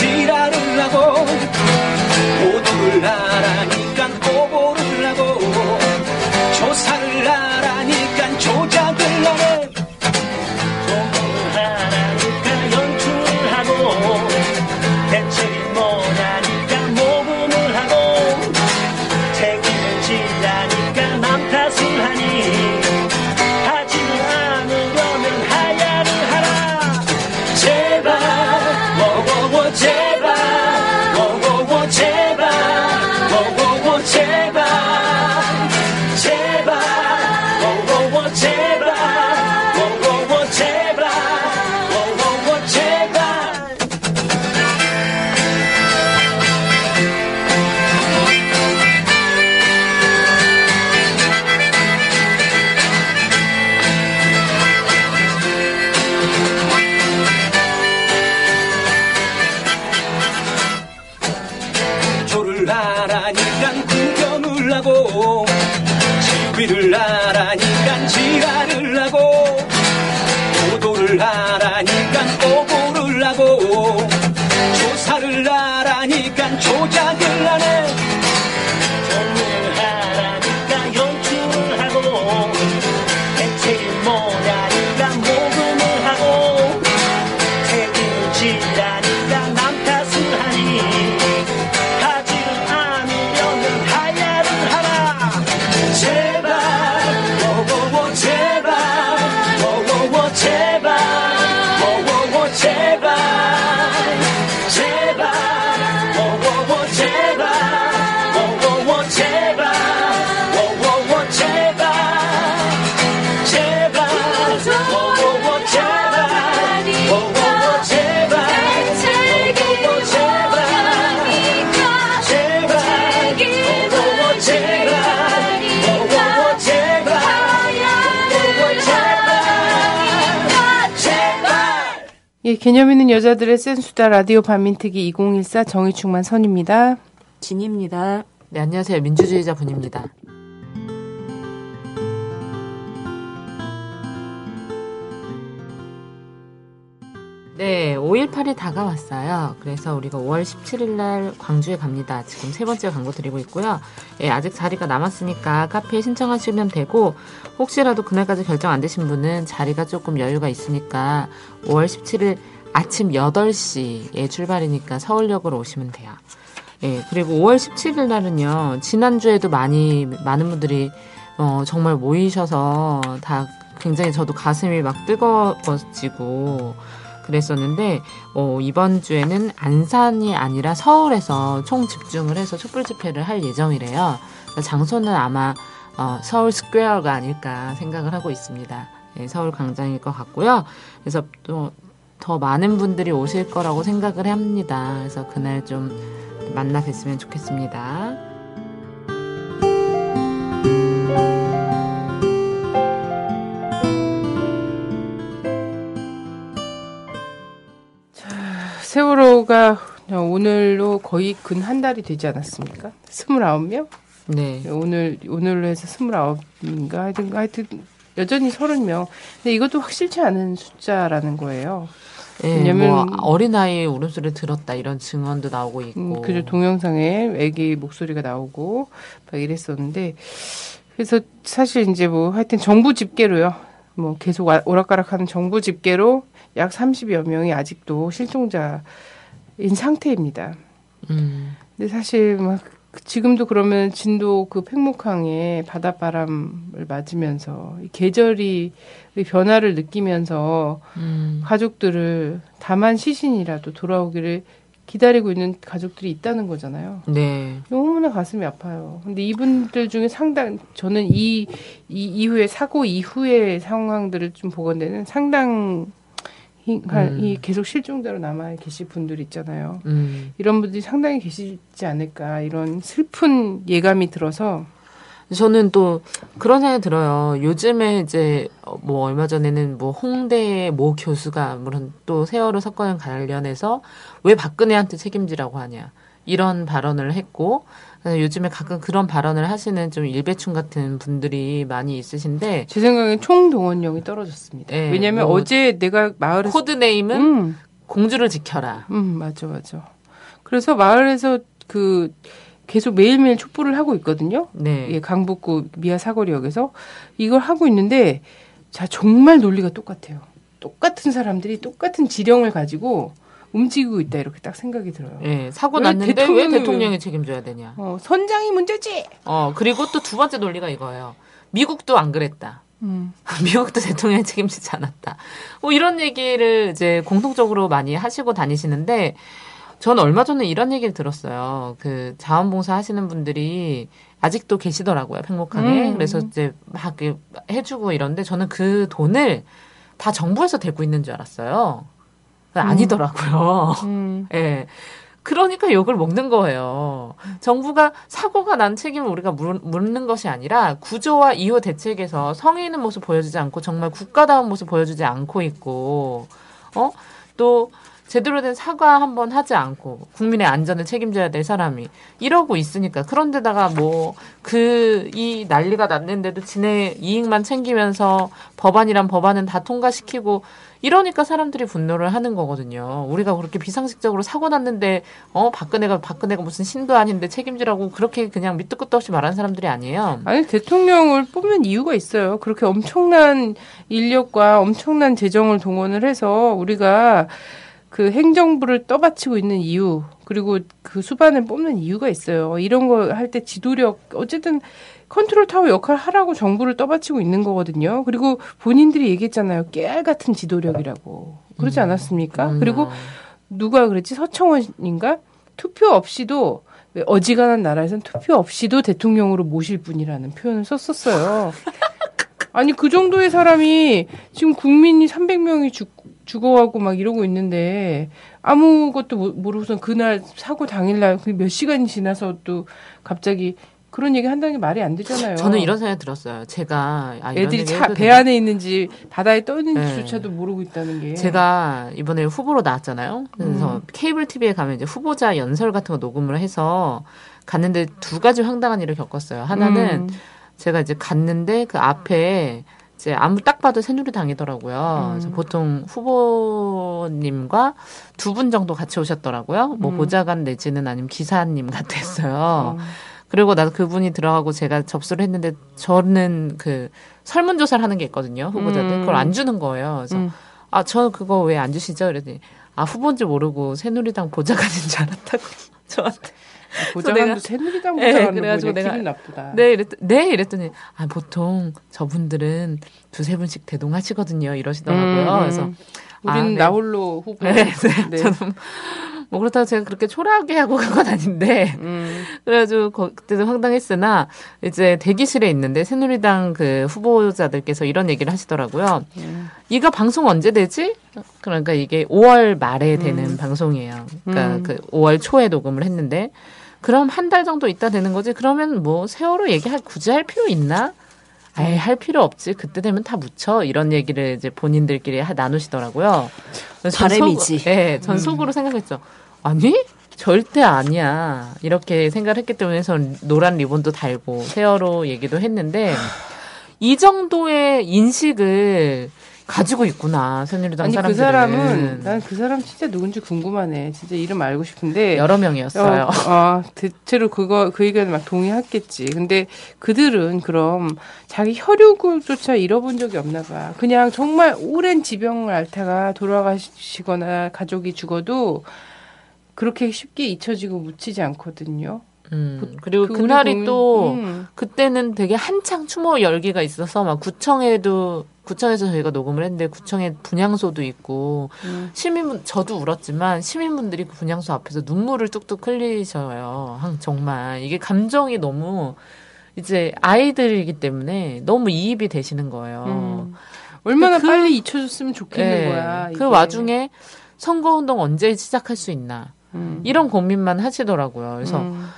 알아 예, 개념 있는 여자들의 센수다 라디오 반민특위 2014 정의충만 선입니다. 진입니다. 네, 안녕하세요. 민주주의자 분입니다. 네, 5.18이 다가왔어요. 그래서 우리가 5월 17일 날 광주에 갑니다. 지금 세 번째 광고 드리고 있고요. 예, 아직 자리가 남았으니까 카페에 신청하시면 되고, 혹시라도 그날까지 결정 안 되신 분은 자리가 조금 여유가 있으니까 5월 17일 아침 8시에 출발이니까 서울역으로 오시면 돼요. 예, 그리고 5월 17일 날은요, 지난주에도 많이, 많은 분들이, 어, 정말 모이셔서 다 굉장히 저도 가슴이 막 뜨거워지고 그랬었는데, 어, 이번 주에는 안산이 아니라 서울에서 총 집중을 해서 촛불 집회를 할 예정이래요. 장소는 아마, 어, 서울 스퀘어가 아닐까 생각을 하고 있습니다. 예, 서울 광장일 것 같고요. 그래서 또 더 많은 분들이 오실 거라고 생각을 합니다. 그래서 그날 좀 만나 뵀으면 좋겠습니다. 세월호가 오늘로 거의 근 한 달이 되지 않았습니까? 29명? 네. 오늘, 오늘로 해서 29인가? 하여튼, 하여튼, 여전히 30명. 근데 이것도 확실치 않은 숫자라는 거예요. 예, 왜냐면- 뭐 어린아이의 울음소리 들었다 이런 증언도 나오고 있고. 음, 그저 동영상에 애기 목소리가 나오고 막 이랬었는데 그래서 사실 이제 뭐 하여튼 정부 집계로요. 뭐 계속 와- 오락가락하는 정부 집계로 약 30여 명이 아직도 실종자인 상태입니다. 음, 근데 사실 막 지금도 그러면 진도 그 팽목항에 바닷바람을 맞으면서 이 계절이 변화를 느끼면서 음, 가족들을 다만 시신이라도 돌아오기를 기다리고 있는 가족들이 있다는 거잖아요. 네. 너무나 가슴이 아파요. 근데 이분들 중에 상당 저는 이, 이 이후에 사고 이후의 상황들을 좀 보건대는 상당 히, 한- 음. 이 계속 실종자로 남아 계실 분들 있잖아요. 음. 이런 분들이 상당히 계시지 않을까 이런 슬픈 예감이 들어서 저는 또 그런 생각이 들어요. 요즘에 이제 어, 뭐 얼마 전에는 뭐 홍대의 모 교수가 물론 또 세월호 사건 관련해서 왜 박근혜한테 책임지라고 하냐 이런 발언을 했고 요즘에 가끔 그런 발언을 하시는 좀 일배충 같은 분들이 많이 있으신데 제 생각엔 총 동원력이 떨어졌습니다. 네, 왜냐하면 뭐 어제 내가 마을에서 코드 네임은 음, 공주를 지켜라. 음 맞아 맞아. 그래서 마을에서 그 계속 매일매일 촛불을 하고 있거든요. 네. 예, 강북구 미아 사거리역에서 이걸 하고 있는데 자 정말 논리가 똑같아요. 똑같은 사람들이 똑같은 지령을 가지고 움직이고 있다 이렇게 딱 생각이 들어요. 예, 사고 왜 났는데 왜 대통령이 대통령이 책임져야 되냐. 어, 선장이 문제지. 어, 그리고 또 두 번째 논리가 이거예요. 미국도 안 그랬다. 음. 미국도 대통령이 책임지지 않았다. 뭐 이런 얘기를 이제 공통적으로 많이 하시고 다니시는데 저는 얼마 전에 이런 얘기를 들었어요. 그 자원봉사 하시는 분들이 아직도 계시더라고요. 팽목항에. 음. 그래서 이제 막 해주고 이런데 저는 그 돈을 다 정부에서 대고 있는 줄 알았어요. 아니더라고요. 음. 예. 그러니까 욕을 먹는 거예요. 정부가 사고가 난 책임을 우리가 물- 묻는 것이 아니라 구조와 이후 대책에서 성의 있는 모습 보여주지 않고 정말 국가다운 모습 보여주지 않고 있고, 어? 또 제대로 된 사과 한 번 하지 않고 국민의 안전을 책임져야 될 사람이 이러고 있으니까 그런데다가 뭐 그 이 난리가 났는데도 지네 이익만 챙기면서 법안이란 법안은 다 통과시키고 이러니까 사람들이 분노를 하는 거거든요. 우리가 그렇게 비상식적으로 사고 났는데 어 박근혜가 박근혜가 무슨 신도 아닌데 책임지라고 그렇게 그냥 밑도 끝도 없이 말하는 사람들이 아니에요. 아니 대통령을 뽑는 이유가 있어요. 그렇게 엄청난 인력과 엄청난 재정을 동원을 해서 우리가 그 행정부를 떠받치고 있는 이유 그리고 그 수반을 뽑는 이유가 있어요. 이런 거 할 때 지도력 어쨌든 컨트롤 타워 역할 하라고 정부를 떠받치고 있는 거거든요. 그리고 본인들이 얘기했잖아요. 깨알 같은 지도력이라고 그러지 않았습니까? 음. 그리고 누가 그랬지 서청원인가 투표 없이도 왜 어지간한 나라에선 투표 없이도 대통령으로 모실 분이라는 표현을 썼었어요. 아니 그 정도의 사람이 지금 국민이 300명이 죽, 죽어가고 막 이러고 있는데 아무것도 모- 모르고선 그날 사고 당일날 그 몇 시간이 지나서 또 갑자기 그런 얘기 한다는 게 말이 안 되잖아요. 저는 이런 생각이 들었어요. 제가 아, 애들이 차, 배? 안에 있는지 바다에 떠 네. 있는지조차도 모르고 있다는 게 제가 이번에 후보로 나왔잖아요. 그래서 음. 케이블 TV에 가면 이제 후보자 연설 같은 거 녹음을 해서 갔는데 두 가지 황당한 일을 겪었어요. 하나는 음. 제가 이제 갔는데 그 앞에 이제 아무 딱 봐도 새누리당이더라고요. 그래서 음. 보통 후보님과 두 분 정도 같이 오셨더라고요. 뭐 음. 보좌관 내지는 아니면 기사님 같았어요. 어. 그리고 나도 그분이 들어가고 제가 접수를 했는데 저는 그 설문조사를 하는 게 있거든요. 후보자들. 음. 그걸 안 주는 거예요. 그래서 음. 아, 저 그거 왜 안 주시죠? 그랬더니 아, 후보인지 모르고 새누리당 보좌관인 줄 알았다고 저한테. 보좌관도 내가- 새누리당 네, 보좌관도 그래가지고 그냥 내가- 기분 나쁘다. 네, 이랬, 네, 이랬더니 아, 보통 저분들은 두세 분씩 대동하시거든요. 이러시더라고요. 음, 그래서 우리는 아, 네. 나홀로 후보. 네, 네. 네. 저는 뭐 그렇다고 제가 그렇게 초라하게 하고 간 건 아닌데 음. 그래가지고 거- 그때도 황당했으나 이제 대기실에 있는데 새누리당 그 후보자들께서 이런 얘기를 하시더라고요. 음. 이거 방송 언제 되지? 그러니까 이게 5월 말에 되는 음. 방송이에요. 그러니까 음. 그 5월 초에 녹음을 했는데 그럼 한 달 정도 있다 되는 거지. 그러면 뭐 세월호 얘기할 굳이 할 필요 있나? 아예 할 필요 없지. 그때 되면 다 묻혀. 이런 얘기를 이제 본인들끼리 하- 나누시더라고요. 바람이지. 속, 네, 전 속으로 생각했죠. 아니? 절대 아니야. 이렇게 생각을 했기 때문에 전 노란 리본도 달고 세월호 얘기도 했는데 이 정도의 인식을 가지고 있구나. 새누리당 아니 그 사람들은. 사람은 난 그 사람 진짜 누군지 궁금하네. 진짜 이름 알고 싶은데 여러 명이었어요. 어, 아, 대체로 그거 그 의견에 막 동의했겠지. 근데 그들은 그럼 자기 혈육조차 잃어본 적이 없나 봐. 그냥 정말 오랜 지병을 앓다가 돌아가시거나 가족이 죽어도 그렇게 쉽게 잊혀지고 묻히지 않거든요. 음, 그리고 그 그날이 국민- 또 음. 그때는 되게 한창 추모 열기가 있어서 막 구청에도 구청에서 저희가 녹음을 했는데 구청에 분향소도 있고 음. 시민분 저도 울었지만 시민분들이 그 분향소 앞에서 눈물을 뚝뚝 흘리셔요. 항- 정말 이게 감정이 너무 이제 아이들이기 때문에 너무 이입이 되시는 거예요. 음. 얼마나 그- 빨리 잊혀줬으면 좋겠는 예. 거야. 그 이게. 와중에 선거운동 언제 시작할 수 있나 음. 이런 고민만 하시더라고요. 그래서 음.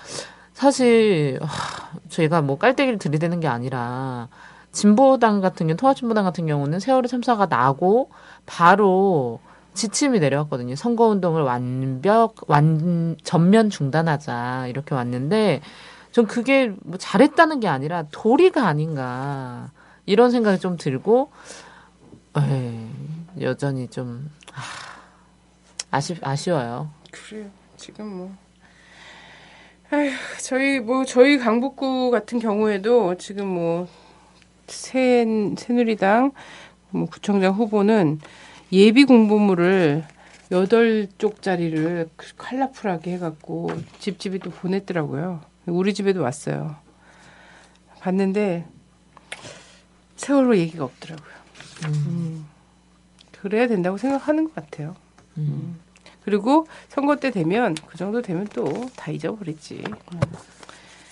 사실 하, 저희가 뭐 깔때기를 들이대는 게 아니라 진보당 같은 경우 통합진보당 같은 경우는 세월호 참사가 나고 바로 지침이 내려왔거든요. 선거운동을 완벽 완 전면 중단하자 이렇게 왔는데 전 그게 뭐 잘했다는 게 아니라 도리가 아닌가 이런 생각이 좀 들고 에이, 여전히 좀 아, 아쉽 아쉬워요. 그래요. 지금 뭐. 아휴, 저희 뭐 저희 강북구 같은 경우에도 지금 뭐 새, 새누리당 뭐 구청장 후보는 예비 공보물을 여덟 쪽짜리를 칼라풀하게 해갖고 집집이 또 보냈더라고요. 우리 집에도 왔어요. 봤는데 세월호 얘기가 없더라고요. 음. 그래야 된다고 생각하는 것 같아요. 음. 그리고 선거 때 되면 그 정도 되면 또 다 잊어버리지.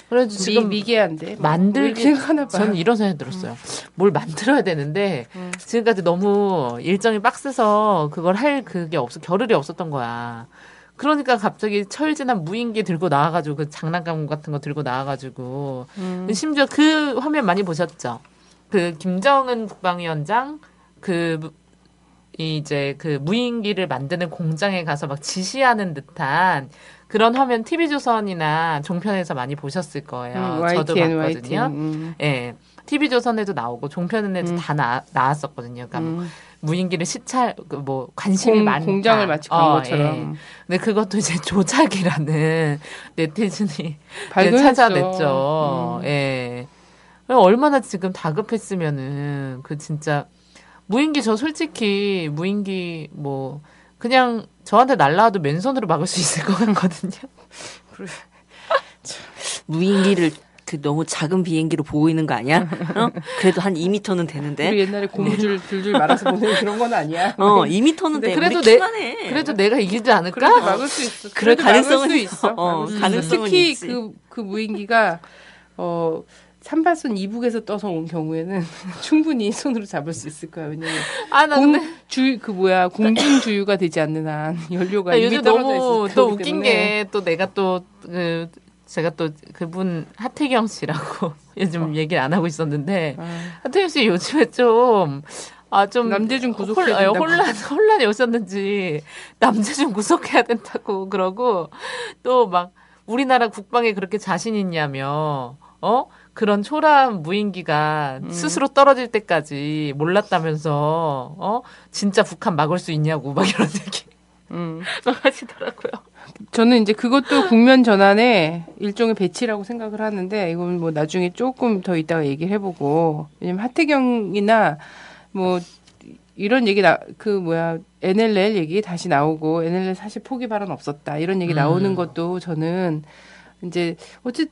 그래도 미, 지금 미개한데 뭐 만들기. 저는 이런 생각이 들었어요. 뭘 만들어야 되는데 음. 지금까지 너무 일정이 빡세서 그걸 할 그게 없어 겨를이 없었던 거야. 그러니까 갑자기 철진한 무인기 들고 나와가지고 그 장난감 같은 거 들고 나와가지고 음. 심지어 그 화면 많이 보셨죠? 그 김정은 국방위원장 그 무- 이제 그 무인기를 만드는 공장에 가서 막 지시하는 듯한 그런 화면 TV조선이나 종편에서 많이 보셨을 거예요. 음, 저도 YTN, 봤거든요. 음. 예. TV조선에도 나오고 종편에도 음. 다 나, 나왔었거든요. 그러니까 뭐 음. 무인기를 시찰 그뭐 관심이 공, 많다. 공장을 마치 간 어, 것처럼 예. 근데 그것도 이제 조작이라는 네티즌이. 찾아냈죠. 음. 예. 얼마나 지금 다급했으면은 그 진짜 무인기 저 솔직히 무인기 뭐 그냥 저한테 날라와도 맨손으로 막을 수 있을 것 같거든요. 무인기를 그 너무 작은 비행기로 보고 있는 거 아니야? 어? 그래도 한 2미터는 되는데. 우리 옛날에 고무줄 줄줄 말아서 보내는 그런 건 아니야. 어, 2미터는 근데 돼. 그래도 내- 키만해. 그래도 내가 이기지 그래도 않을까? 막을 수 있어. 그럴 그래도 가능성은 수 있어. 있어. 어, 있어. 가능성은 특히 있지. 그, 그 무인기가 어 산발선 이북에서 떠서 온 경우에는 충분히 손으로 잡을 수 있을 거야. 왜냐면 아, 나 근데 공주그 뭐야 공중 주유가 되지 않는 한 연료가 나 이미 요즘 떨어져 너무 있을 또 웃긴. 게 또 내가 또그 제가 또 그분 하태경 씨라고 요즘 얘기를 안 하고 있었는데 아, 하태경 씨 요즘에 좀 아, 좀 남대중 구속해야 혼란, 된다고. 혼란, 혼란이 오셨는지 남대중 구속해야 된다고 그러고 또 막 우리나라 국방에 그렇게 자신 있냐며 어 그런 초라한 무인기가 음. 스스로 떨어질 때까지 몰랐다면서 어 진짜 북한 막을 수 있냐고 막 이런 얘기 음. 막 하시더라고요. 저는 이제 그것도 국면 전환의 일종의 배치라고 생각을 하는데 이건 뭐 나중에 조금 더 이따가 얘기를 해보고 왜냐면 하태경이나 뭐 이런 얘기 나 그 뭐야 NLL 얘기 다시 나오고 NLL 사실 포기 발언 없었다 이런 얘기 음. 나오는 것도 저는 이제 어쨌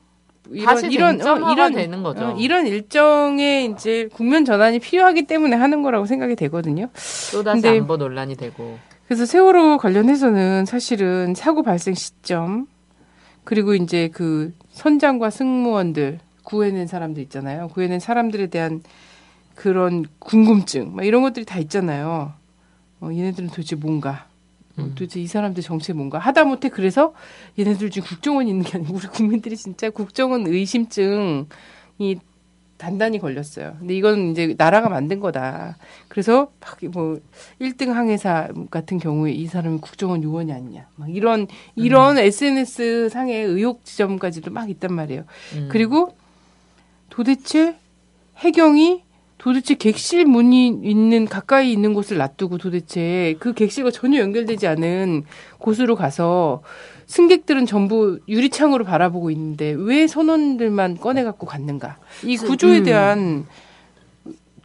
다시 이런 쟁점화가 되는 거죠. 어, 이런 일정의 이제 국면 전환이 필요하기 때문에 하는 거라고 생각이 되거든요. 또다시 근데- 안보 논란이 되고 그래서 세월호 관련해서는 사실은 사고 발생 시점 그리고 이제 그 선장과 승무원들 구해낸 사람들 있잖아요. 구해낸 사람들에 대한 그런 궁금증 막 이런 것들이 다 있잖아요. 어, 얘네들은 도대체 뭔가 어, 음. 도대체 이 사람들 정체 뭔가 하다못해 그래서 얘네들 지금 국정원이 있는 게 아니고 우리 국민들이 진짜 국정원 의심증이 단단히 걸렸어요. 근데 이건 이제 나라가 만든 거다. 그래서 막뭐 1등 항해사 같은 경우에 이 사람이 국정원 요원이 아니냐. 막 이런 이런 SNS 상의 의혹 지점까지도 막 있단 말이에요. 음. 그리고 도대체 해경이 도대체 객실 문이 있는 가까이 있는 곳을 놔두고 도대체 그 객실과 전혀 연결되지 않은 곳으로 가서 승객들은 전부 유리창으로 바라보고 있는데 왜 선원들만 꺼내 갖고 갔는가? 이 구조에 음. 대한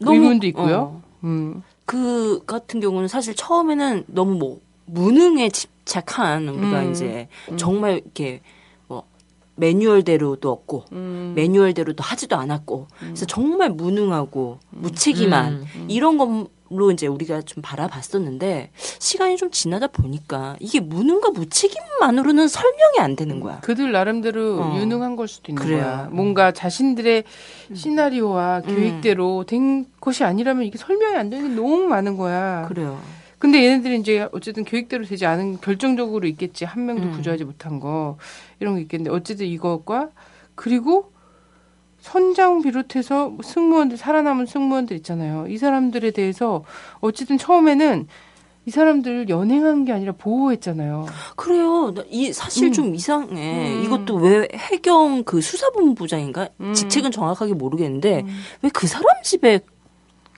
너무- 의문도 있고요. 어. 음. 그 같은 경우는 사실 처음에는 너무 뭐 무능에 집착한 우리가 음. 이제 음. 정말 이렇게 뭐 매뉴얼대로도 없고 음. 매뉴얼대로도 하지도 않았고 그래서 정말 무능하고 무책임한 음. 이런 걸로 이제 우리가 좀 바라봤었는데 시간이 좀 지나다 보니까 이게 무능과 무책임만으로는 설명이 안 되는 거야. 그들 나름대로 어. 유능한 걸 수도 있는 그래요. 거야. 뭔가 자신들의 시나리오와 음. 계획대로 된 것이 아니라면 이게 설명이 안 되는 게 너무 많은 거야. 그래요. 근데 얘네들이 이제 어쨌든 계획대로 되지 않은 결정적으로 있겠지. 한 명도 음. 구조하지 못한 거 이런 게 있겠는데 어쨌든 이것과 그리고 선장 비롯해서 승무원들 살아남은 승무원들 있잖아요. 이 사람들에 대해서 어쨌든 처음에는 이 사람들 연행한 게 아니라 보호했잖아요. 그래요. 나이 사실 음. 좀 이상해. 음. 이것도 왜 해경 그 수사본부장인가? 음. 직책은 정확하게 모르겠는데 음. 왜그 사람 집에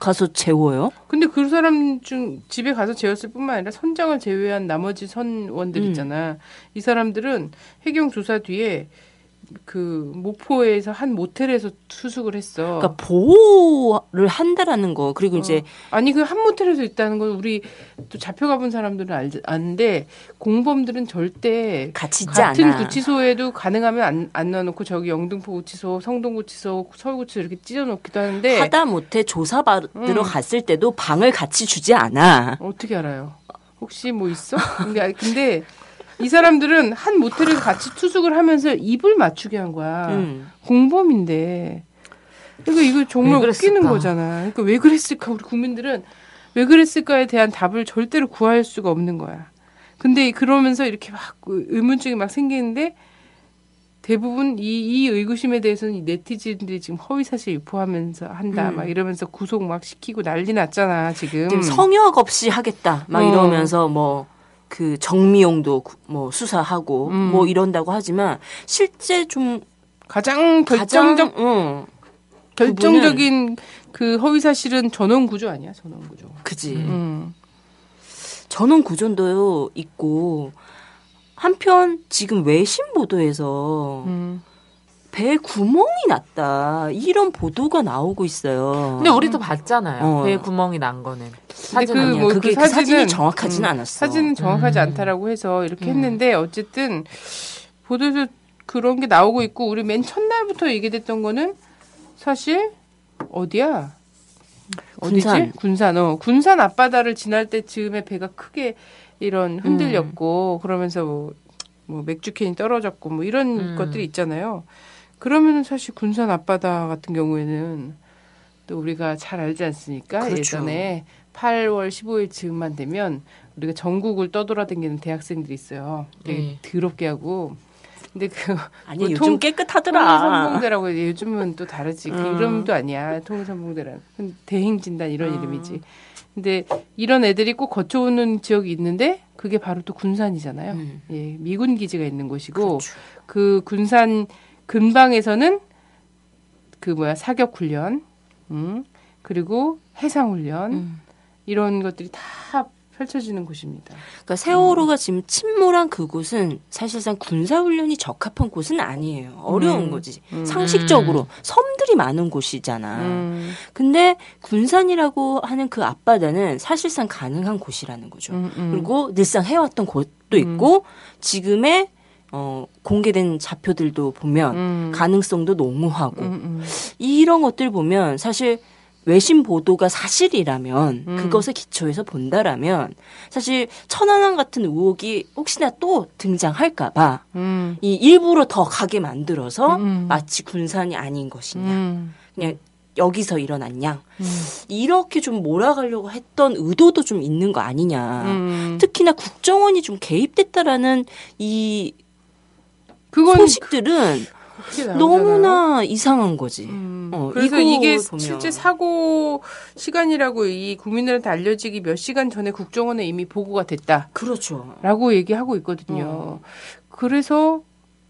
가서 재워요? 근데 그 사람 중 집에 가서 재웠을 뿐만 아니라 선장을 제외한 나머지 선원들 음. 있잖아. 이 사람들은 해경 조사 뒤에 그 목포에서 한 모텔에서 투숙을 했어. 그러니까 보호를 한다라는 거. 그리고 이제 아니 그 한 모텔에서 있다는 건 우리 또 잡혀가 본 사람들은 알, 아는데 공범들은 절대 같이 같은 않아. 구치소에도 가능하면 안, 안 넣어놓고 저기 영등포 구치소, 성동 구치소, 서울 구치소 이렇게 찢어놓기도 하는데 하다 못해 조사받으러 음. 갔을 때도 방을 같이 주지 않아. 어떻게 알아요? 혹시 뭐 있어? 근데, 근데 이 사람들은 한 모텔에서 같이 투숙을 하면서 입을 맞추게 한 거야. 음. 공범인데. 그러니까 이거 정말? 웃기는 거잖아. 그러니까 왜 그랬을까? 우리 국민들은 왜 그랬을까에 대한 답을 절대로 구할 수가 없는 거야. 근데 그러면서 이렇게 막그 의문점이 막 생기는데 대부분 이, 이 의구심에 대해서는 이 네티즌들이 지금 허위사실 유포하면서 한다. 음. 막 이러면서 구속 막 시키고 난리 났잖아, 지금. 지금 성역 없이 하겠다. 막 어. 이러면서 뭐 그 정미용도 구- 뭐 수사하고 음. 뭐 이런다고 하지만 실제 좀 가장 결정적, 가장 응, 결정적인 그 허위 사실은 전원 구조 아니야, 전원 구조. 그지. 음. 전원 구조도 있고 한편 지금 외신 보도에서 음. 배에 구멍이 났다 이런 보도가 나오고 있어요. 근데 우리도 봤잖아요. 어. 배에 구멍이 난 거는. 사진 그 아니야. 뭐 그게 그그 사진이 사진은 정확하진 음, 않았어. 사진은 정확하지 음. 않다라고 해서 이렇게 음. 했는데 어쨌든 보도에서 그런 게 나오고 있고 우리 맨 첫날부터 얘기됐던 거는 사실 어디야? 어디지? 군산. 군산. 어. 군산 앞바다를 지날 때 즈음에 배가 크게 이런 흔들렸고 그러면서 뭐, 뭐 맥주 캔이 떨어졌고 뭐 이런 음. 것들이 있잖아요. 그러면은 사실 군산 앞바다 같은 경우에는 또 우리가 잘 알지 않습니까? 그렇죠. 예전에 8월 15일 즈음만 되면 우리가 전국을 떠돌아다니는 대학생들이 있어요. 되게 네. 더럽게 하고. 근데 그 아니 요즘 깨끗하더라. 통일선봉대라고. 요즘은 또 다르지. 그 음. 이름도 아니야. 통일선봉대라는 대행진단 이런 음. 이름이지. 근데 이런 애들이 꼭 거쳐오는 지역이 있는데 그게 바로 또 군산이잖아요. 음. 예, 미군 기지가 있는 곳이고 그렇죠. 그 군산 근방에서는 그 뭐야 사격 훈련, 음, 그리고 해상 훈련 음. 이런 것들이 다 펼쳐지는 곳입니다. 그러니까 세월호가 지금 침몰한 그곳은 사실상 군사 훈련이 적합한 곳은 아니에요. 어려운 음. 거지. 음. 상식적으로 섬들이 많은 곳이잖아. 음, 근데 군산이라고 하는 그 앞바다는 사실상 가능한 곳이라는 거죠. 음, 음. 그리고 늘상 해왔던 곳도 있고 지금의 어, 공개된 자표들도 보면 음. 가능성도 농후하고 음, 음. 이런 것들 보면 사실 외신 보도가 사실이라면 음. 그것에 기초해서 본다라면 사실 천안함 같은 의혹이 혹시나 또 등장할까봐 음. 이 일부러 더 가게 만들어서 음. 마치 군산이 아닌 것이냐 음. 그냥 여기서 일어났냐 음. 이렇게 좀 몰아가려고 했던 의도도 좀 있는 거 아니냐 음. 특히나 국정원이 좀 개입됐다라는 이 그건 소식들은. 너무나 이상한 거지. 음, 어, 그래서 이거 이게 보면. 실제 사고 시간이라고 이 국민들한테 알려지기 몇 시간 전에 국정원에 이미 보고가 됐다라고 그렇죠. 얘기하고 있거든요. 어. 그래서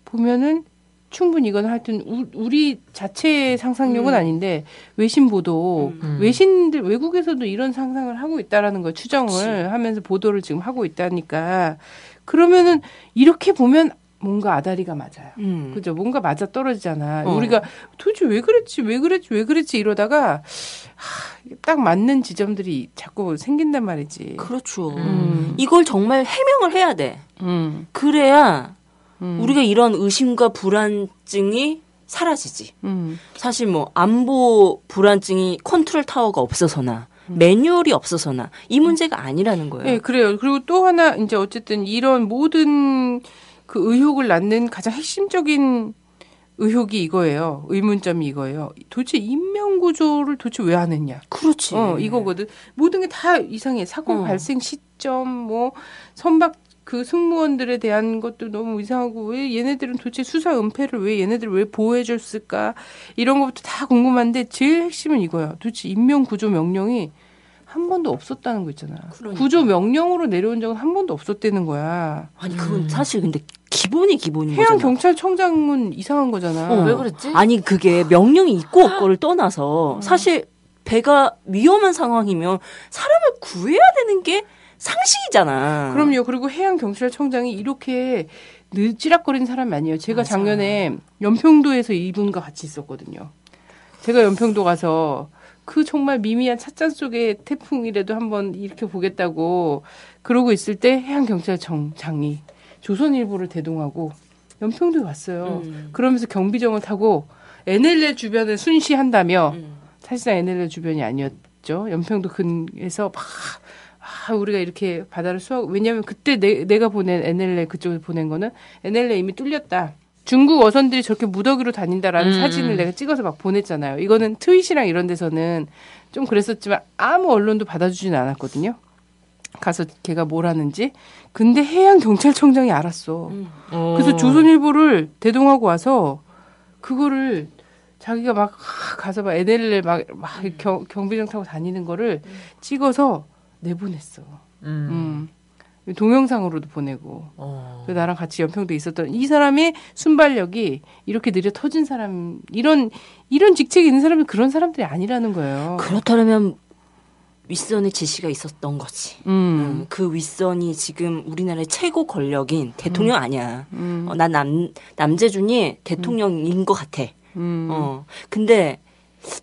보면은 충분히 이건 하여튼 우- 우리 자체의 상상력은 음. 아닌데 외신 보도 음. 외신들 외국에서도 이런 상상을 하고 있다라는 걸 추정을 그치. 하면서 보도를 지금 하고 있다니까 그러면은 이렇게 보면 뭔가 아다리가 맞아요. 음. 그죠? 뭔가 맞아 떨어지잖아. 어. 우리가 도대체 왜 그랬지, 왜 그랬지, 왜 그랬지 이러다가 하, 딱 맞는 지점들이 자꾸 생긴단 말이지. 그렇죠. 음. 이걸 정말 해명을 해야 돼. 음. 그래야 음. 우리가 이런 의심과 불안증이 사라지지. 음. 사실 뭐 안보 불안증이 컨트롤 타워가 없어서나 매뉴얼이 없어서나 이 문제가 아니라는 거예요. 네, 그래요. 그리고 또 하나 이제 어쨌든 이런 모든 그 의혹을 낳는 가장 핵심적인 의혹이 이거예요. 의문점이 이거예요. 도대체 인명 구조를 도대체 왜안 했냐? 그렇지. 어, 이거거든. 모든 게 다 이상해. 사건 어. 발생 시점, 뭐 선박 그 승무원들에 대한 것도 너무 이상하고 왜 얘네들은 도대체 수사 은폐를 왜 얘네들 왜 보호해 줬을까? 이런 것부터 다 궁금한데 제일 핵심은 이거야. 도대체 인명 구조 명령이 한 번도 없었다는 거 있잖아. 그러니까. 구조 명령으로 내려온 적은 한 번도 없었다는 거야. 아니 그건 사실 근데 기본이 기본인 해양 거잖아. 경찰청장은 이상한 거잖아. 어. 왜 그랬지? 아니 그게 명령이 있고 없고를 떠나서 사실 배가 위험한 상황이면 사람을 구해야 되는 게 상식이잖아. 그럼요. 그리고 해양 경찰청장이 이렇게 늦지락거리는 사람이 아니에요. 제가 맞아. 작년에 연평도에서 이분과 같이 있었거든요. 제가 연평도 가서 그 정말 미미한 찻잔 속의 태풍이라도 한번 이렇게 보겠다고 그러고 있을 때 해양 경찰청장이 조선일보를 대동하고 연평도에 왔어요. 음. 그러면서 경비정을 타고 NLL 주변을 순시한다며 음. 사실상 NLL 주변이 아니었죠. 연평도 근에서 막 아, 우리가 이렇게 바다를 수하고 왜냐하면 그때 내, 내가 보낸 NLL 그쪽에 보낸 거는 NLL 이미 뚫렸다. 중국 어선들이 저렇게 무더기로 다닌다라는 음. 사진을 내가 찍어서 막 보냈잖아요. 이거는 트윗이랑 이런 데서는 좀 그랬었지만 아무 언론도 받아주지는 않았거든요. 가서 걔가 뭘 하는지. 근데 해양 경찰청장이 알았어. 음. 어. 그래서 조선일보를 대동하고 와서 그거를 자기가 막 하, 가서 막 NLL 막, 막 경, 경비정 타고 다니는 거를 찍어서 내보냈어. 음. 음. 동영상으로도 보내고. 어. 그 나랑 같이 연평도에 있었던 이 사람의 순발력이 이렇게 느려 터진 사람 이런 이런 직책이 있는 사람이 그런 사람들이 아니라는 거예요. 그렇다면 윗선의 지시가 있었던 거지. 음. 음, 그 윗선이 지금 우리나라의 최고 권력인 대통령 아니야. 음. 어, 난 남, 남재준이 대통령인 것 같아. 음. 어. 근데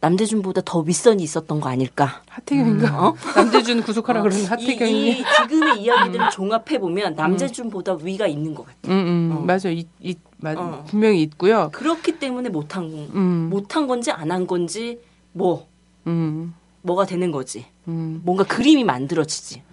남재준보다 더 윗선이 있었던 거 아닐까? 하태경인가? 어? 남재준 구속하라 그러는 이, 하태경이. 이 지금의 이야기들을 종합해 보면 남재준보다 위가 있는 것 같아. 음, 음. 어. 맞아. 이, 이, 맞, 어. 분명히 있고요. 그렇기 때문에 못한 음. 못한 건지 안 한 건지 뭐 음. 뭐가 되는 거지. 음. 뭔가 그림이 만들어지지.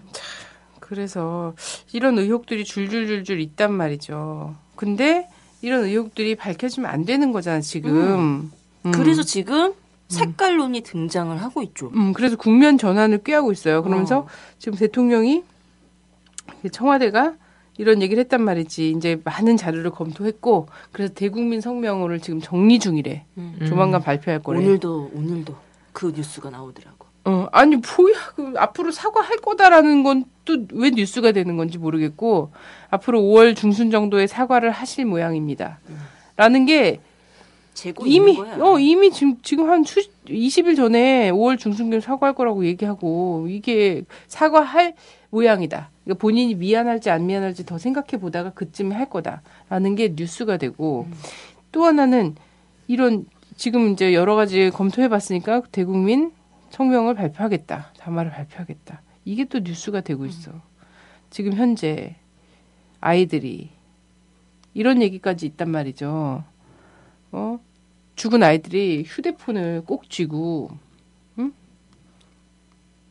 그래서 이런 의혹들이 줄줄줄줄 있단 말이죠. 근데 이런 의혹들이 밝혀지면 안 되는 거잖아, 지금. 음. 그래서 지금 색깔론이 등장을 하고 있죠. 음, 그래서 국면 전환을 꾀하고 있어요. 그러면서 어. 지금 대통령이 청와대가 이런 얘기를 했단 말이지. 이제 많은 자료를 검토했고 그래서 대국민 성명을 지금 정리 중이래. 음. 조만간 발표할 거래. 오늘도 오늘도 그 뉴스가 나오더라고. 어, 아니 뭐야? 그 앞으로 사과할 거다라는 건 또 왜 뉴스가 되는 건지 모르겠고 앞으로 5월 중순 정도에 사과를 하실 모양입니다. 라는 게 이미. 어 이미 지금 지금 한 수, 20일 전에 5월 중순경 사과할 거라고 얘기하고 이게 사과할 모양이다. 그러니까 본인이 미안할지 안 미안할지 더 생각해 보다가 그쯤에 할 거다라는 게 뉴스가 되고 또 하나는 이런 지금 이제 여러 가지 검토해 봤으니까 대국민 성명을 발표하겠다. 담화를 발표하겠다. 이게 또 뉴스가 되고 있어. 지금 현재 아이들이 이런 얘기까지 있단 말이죠. 어? 죽은 아이들이 휴대폰을 꼭 쥐고, 응?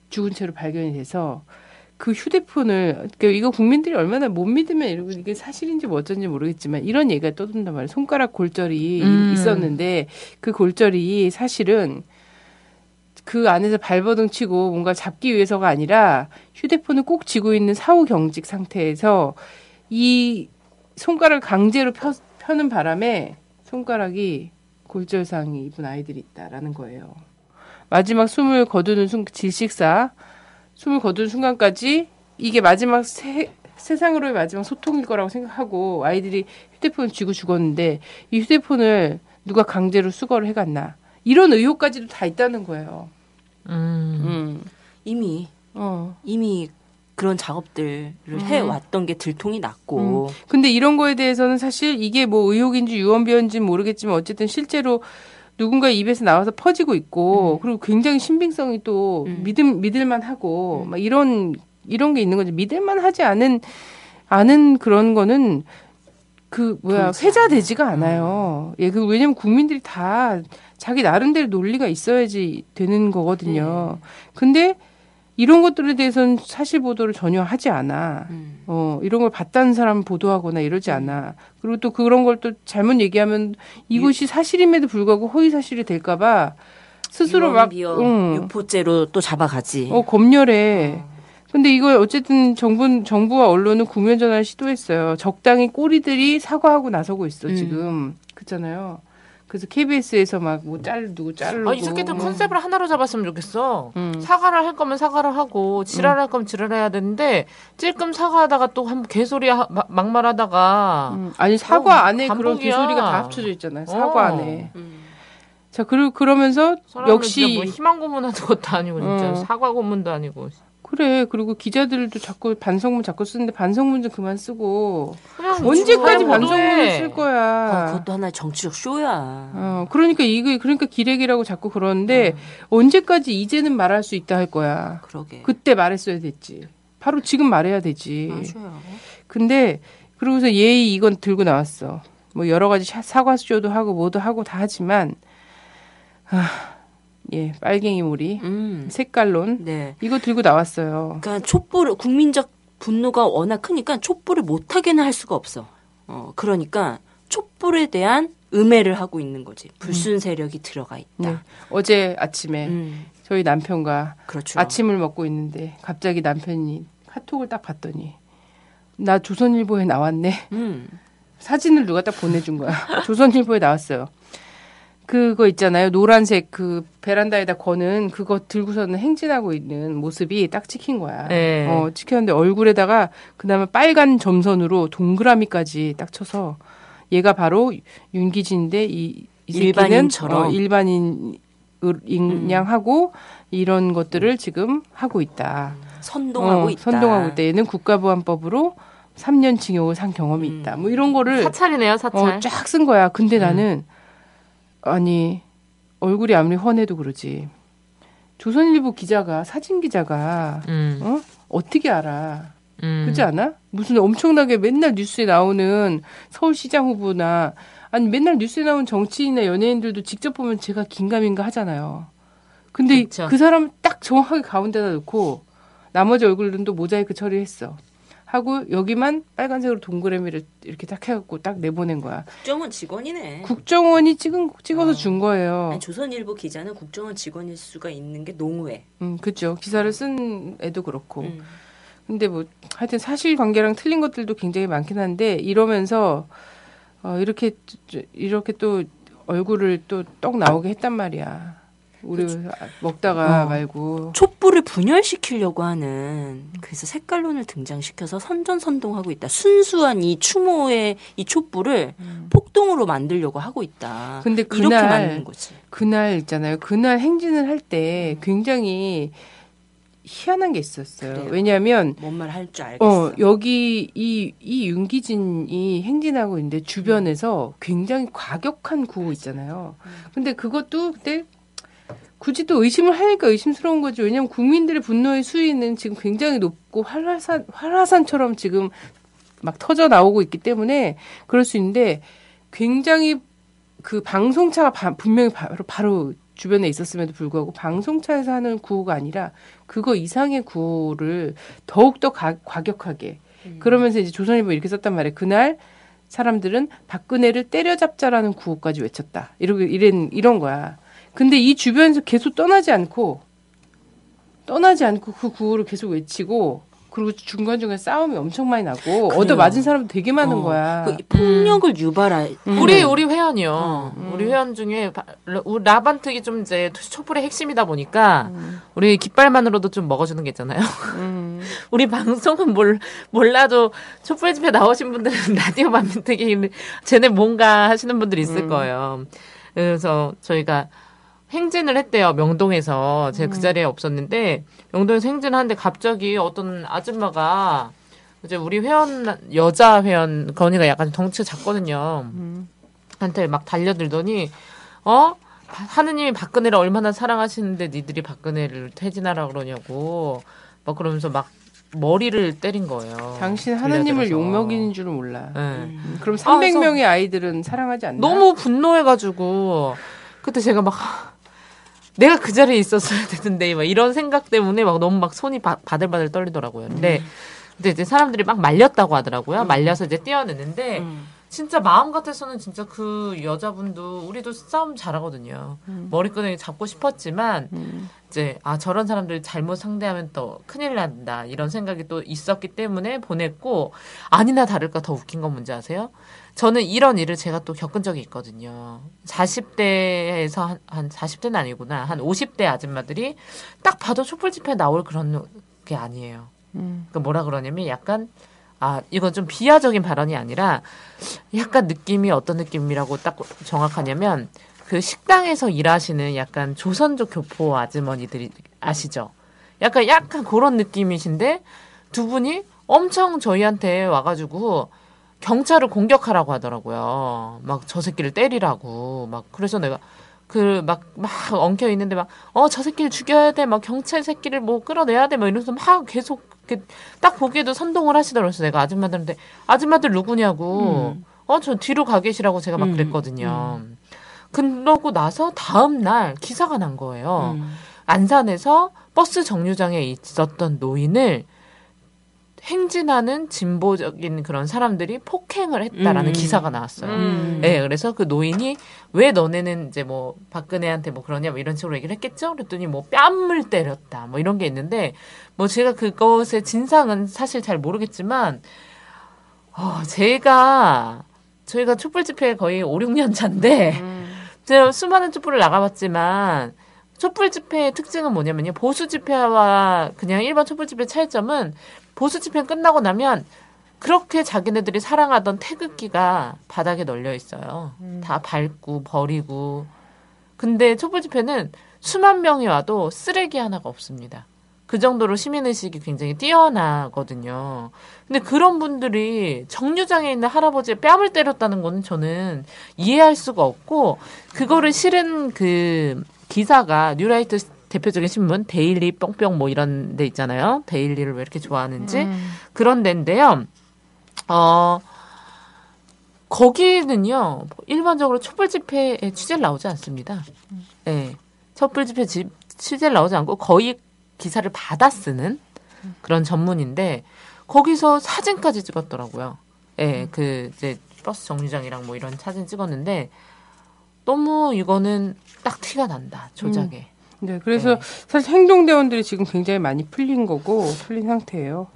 죽은 채로 발견이 돼서 그 휴대폰을, 그러니까 이거 국민들이 얼마나 못 믿으면 이러고 이게 사실인지 뭐 어쩐지 모르겠지만 이런 얘기가 떠든단 말이에요. 손가락 골절이 음. 있었는데 그 골절이 사실은 그 안에서 발버둥 치고 뭔가 잡기 위해서가 아니라 휴대폰을 꼭 쥐고 있는 사후 경직 상태에서 이 손가락을 강제로 펴, 펴는 바람에 손가락이 골절상이 입은 아이들이 있다라는 거예요. 마지막 숨을 거두는 순 질식사 숨을 거두는 순간까지 이게 마지막 세, 세상으로의 마지막 소통일 거라고 생각하고 아이들이 휴대폰을 쥐고 죽었는데 이 휴대폰을 누가 강제로 수거를 해갔나 이런 의혹까지도 다 있다는 거예요. 음. 음. 이미 어. 이미 그런 작업들을 해왔던 게 들통이 났고 근데 이런 거에 대해서는 사실 이게 뭐 의혹인지 유언비어인지는 모르겠지만 어쨌든 실제로 누군가 입에서 나와서 퍼지고 있고 그리고 굉장히 신빙성이 또 음. 믿음 믿을만 하고 막 이런 이런 게 있는 거지 믿을만 하지 않은 않은 그런 거는 그 뭐야 회자되지가 않아요. 예, 그 왜냐면 국민들이 다 자기 나름대로 논리가 있어야지 되는 거거든요. 근데 이런 것들에 대해서는 사실 보도를 전혀 하지 않아. 음. 어, 이런 걸 봤다는 사람 보도하거나 이러지 않아. 그리고 또 그런 걸 또 잘못 얘기하면 이것이 사실임에도 불구하고 허위 사실이 될까봐 스스로 막, 응. 유포죄로 또 잡아가지. 어, 검열해. 근데 이걸 어쨌든 정부, 정부와 언론은 국면 전환을 시도했어요. 적당히 꼬리들이 사과하고 나서고 있어, 음. 지금. 그렇잖아요. 그래서 KBS에서 막뭐 짤, 누구 자르고. 아, 이 새끼들 뭐. 컨셉을 하나로 잡았으면 좋겠어. 음. 사과를 할 거면 사과를 하고 지랄할 거면 지랄해야 되는데 찔끔 사과하다가 또 한 개소리 하, 마- 막말하다가 음, 아니, 사과 어, 안에 그런 반복이야. 개소리가 다 합쳐져 있잖아요. 사과 어. 안에. 음. 자, 그리고 그러면서 사람을 역시. 뭐 희망 고문하는 것도 아니고 진짜 어. 사과 고문도 아니고 그래. 그리고 기자들도 자꾸 반성문 자꾸 쓰는데 반성문 좀 그만 쓰고. 그냥 언제까지 잘 반성문을. 쓸 아, 거야. 그것도 하나의 정치적 쇼야. 어, 그러니까 이거, 그러니까 기레기라고 자꾸 음. 그러는데 언제까지 이제는 말할 수 있다 할 거야. 그러게. 그때 말했어야 됐지. 바로 지금 말해야 되지. 맞아요. 근데 그러고서 예의 이건 들고 나왔어. 뭐 여러 가지 샤- 사과쇼도 하고 뭐도 하고 다 하지만 아, 예 빨갱이 몰이 음. 색깔론 네. 이거 들고 나왔어요. 그러니까 촛불을 국민적 분노가 워낙 크니까 촛불을 못 하게는 할 수가 없어. 어, 그러니까 촛불에 대한 음해를 하고 있는 거지. 불순 세력이 들어가 있다. 네. 어제 아침에 음, 저희 남편과 그렇죠. 아침을 먹고 있는데 갑자기 남편이 카톡을 딱 봤더니 나 조선일보에 나왔네. 음, 사진을 누가 딱 보내준 거야. 조선일보에 나왔어요. 그거 있잖아요. 노란색 그 베란다에다 거는 그거 들고서는 행진하고 있는 모습이 딱 찍힌 거야. 네. 어, 찍혔는데 얼굴에다가 그다음에 빨간 점선으로 동그라미까지 딱 쳐서 얘가 바로 윤기진인데 이, 이 일반인처럼. 어, 일반인 인양하고 이런 것들을 지금 하고 있다. 선동하고 어, 있다. 선동하고 있다. 얘는 국가보안법으로 3년 징역을 산 경험이 음. 있다. 뭐 이런 거를 사찰이네요 사찰. 어, 쫙 쓴 거야. 근데 음. 나는 아니 얼굴이 아무리 훤해도 그러지. 조선일보 기자가 사진 기자가 음, 어? 어떻게 알아? 음. 그렇지 않아? 무슨 엄청나게 맨날 뉴스에 나오는 서울시장 후보나 아니 맨날 뉴스에 나오는 정치인이나 연예인들도 직접 보면 제가 긴가민가 하잖아요. 근데 그쵸. 그 사람 딱 정확하게 가운데다 놓고 나머지 얼굴은 또 모자이크 처리했어. 하고 여기만 빨간색으로 동그라미를 이렇게 딱 해갖고 딱 내보낸 거야. 국정원 직원이네. 국정원이 찍은 찍어서 어. 준 거예요. 아니, 조선일보 기자는 국정원 직원일 수가 있는 게 농후해. 음, 그죠. 기사를 쓴 애도 그렇고. 음. 근데 뭐 하여튼 사실 관계랑 틀린 것들도 굉장히 많긴 한데 이러면서 어, 이렇게 이렇게 또 얼굴을 또 떡 나오게 했단 말이야. 우리 먹다가 어. 말고. 촛불을 분열시키려고 하는 그래서 색깔론을 등장시켜서 선전선동하고 있다. 순수한 이 추모의 이 촛불을 폭동으로 만들려고 하고 있다. 음. 근데 그날. 그날 있잖아요. 그날 행진을 할 때 굉장히 희한한 게 있었어요. 그래요. 왜냐하면 뭔말할줄 알겠어. 어, 여기 이, 이 윤기진이 행진하고 있는데 주변에서 굉장히 과격한 구호 있잖아요. 근데 그것도 그때 굳이 또 의심을 하니까 의심스러운 거지. 왜냐하면 국민들의 분노의 수위는 지금 굉장히 높고 활화산, 활화산처럼 지금 막 터져 나오고 있기 때문에 그럴 수 있는데 굉장히 그 방송차가 바- 분명히 바로, 바로 주변에 있었음에도 불구하고 방송차에서 하는 구호가 아니라 그거 이상의 구호를 더욱더 가- 과격하게 그러면서 이제 조선일보 이렇게 썼단 말이에요. 그날 사람들은 박근혜를 때려잡자라는 구호까지 외쳤다. 이러고 이런 이런 거야. 근데 이 주변에서 계속 떠나지 않고 떠나지 않고 그 구호를 계속 외치고 그리고 중간중간 싸움이 엄청 많이 나고 얻어 맞은 사람도 되게 많은 어, 거야. 그 폭력을 유발할 우리 우리 회원이요. 어. 우리 회원 중에 바- 라- 우리 라반특이 좀 이제 촛불의 핵심이다 보니까 음. 우리 깃발만으로도 좀 먹어주는 게 있잖아요. 우리 방송은 몰, 몰라도 촛불 집회 나오신 분들은 라디오 반민특이 쟤네 뭔가 하시는 분들이 있을 음. 거예요. 그래서 저희가 행진을 했대요 명동에서 제가 그 음. 자리에 없었는데 명동에서 행진하는데 갑자기 어떤 아줌마가 이제 우리 회원 여자 회원 건이가 약간 덩치가 작거든요. 음. 한테 막 달려들더니 어 하느님이 박근혜를 얼마나 사랑하시는데 니들이 박근혜를 퇴진하라 그러냐고 막 그러면서 막 머리를 때린 거예요. 당신 빌려들어서. 욕먹이는 줄은 몰라. 네. 음, 그럼 아, 그래서 300명의 아 이들은 사랑하지 않나? 너무 분노해가지고 그때 제가 막 내가 그 자리에 있었어야 되는데 막 이런 생각 때문에 막 너무 막 손이 바, 바들바들 떨리더라고요. 근데 근데 이제 사람들이 막 말렸다고 하더라고요. 말려서 이제 떼어냈는데 음. 진짜 마음 같아서는 진짜 그 여자분도 우리도 싸움 잘하거든요. 머리끄댕이 잡고 싶었지만 음. 이제 아 저런 사람들 잘못 상대하면 또 큰일 난다 이런 생각이 또 있었기 때문에 보냈고 아니나 다를까 더 웃긴 건 뭔지 아세요? 저는 이런 일을 제가 또 겪은 적이 있거든요. 40대에서 한, 한 40대는 아니구나. 한 50대 아줌마들이 딱 봐도 촛불 집회 나올 그런 게 아니에요. 음. 그 뭐라 그러냐면 약간 아 이건 좀 비하적인 발언이 아니라 약간 느낌이 어떤 느낌이라고 딱 정확하냐면 그 식당에서 일하시는 약간 조선족 교포 아주머니들이 아시죠? 약간 약간 그런 느낌이신데 두 분이 엄청 저희한테 와가지고 경찰을 공격하라고 하더라고요. 막 저 새끼를 때리라고 막 그래서 내가 그 막 막 엉켜 있는데 막 어 저 새끼를 죽여야 돼 막 경찰 새끼를 뭐 끌어내야 돼 막 이러면서 막 계속 이렇게 딱 보기에도 선동을 하시더라고요. 그래서 내가 아줌마들한테 아줌마들 누구냐고 어저 뒤로 가 계시라고 제가 막 음, 그랬거든요. 그러고 나서 다음 날 기사가 난 거예요. 음. 안산에서 버스 정류장에 있었던 노인을 행진하는 진보적인 그런 사람들이 폭행을 했다라는 음. 기사가 나왔어요. 음. 네, 그래서 그 노인이 왜 너네는 이제 뭐 박근혜한테 뭐 그러냐 뭐 이런 식으로 얘기를 했겠죠. 그랬더니 뭐 뺨을 때렸다 뭐 이런 게 있는데 뭐 제가 그것의 진상은 사실 잘 모르겠지만 어, 제가 저희가 촛불 집회 거의 5, 6년 차인데 제가 수많은 촛불을 나가봤지만 촛불 집회의 특징은 뭐냐면요. 보수 집회와 그냥 일반 촛불 집회 차이점은 보수 집회 끝나고 나면 그렇게 자기네들이 사랑하던 태극기가 바닥에 널려 있어요. 다 밟고 버리고. 근데 촛불 집회는 수만 명이 와도 쓰레기 하나가 없습니다. 그 정도로 시민의식이 굉장히 뛰어나거든요. 근데 그런 분들이 정류장에 있는 할아버지의 뺨을 때렸다는 거는 저는 이해할 수가 없고, 그거를 실은 그 기사가 뉴라이트 대표적인 신문, Daily 뿅뿅 뭐 이런 데 있잖아요. Daily를 왜 이렇게 좋아하는지. 그런 데인데요. 어, 거기는요, 일반적으로 촛불 집회에 취재를 나오지 않습니다. 예. 촛불 집회 지- 취재를 나오지 않고 거의 기사를 받아 쓰는 그런 전문인데, 거기서 사진까지 찍었더라고요. 예, 그, 이제, 버스 정류장이랑 뭐 이런 사진 찍었는데, 너무 이거는 딱 티가 난다, 조작에. 네, 그래서 네. 사실 행동대원들이 지금 굉장히 많이 풀린 거고 풀린 상태예요.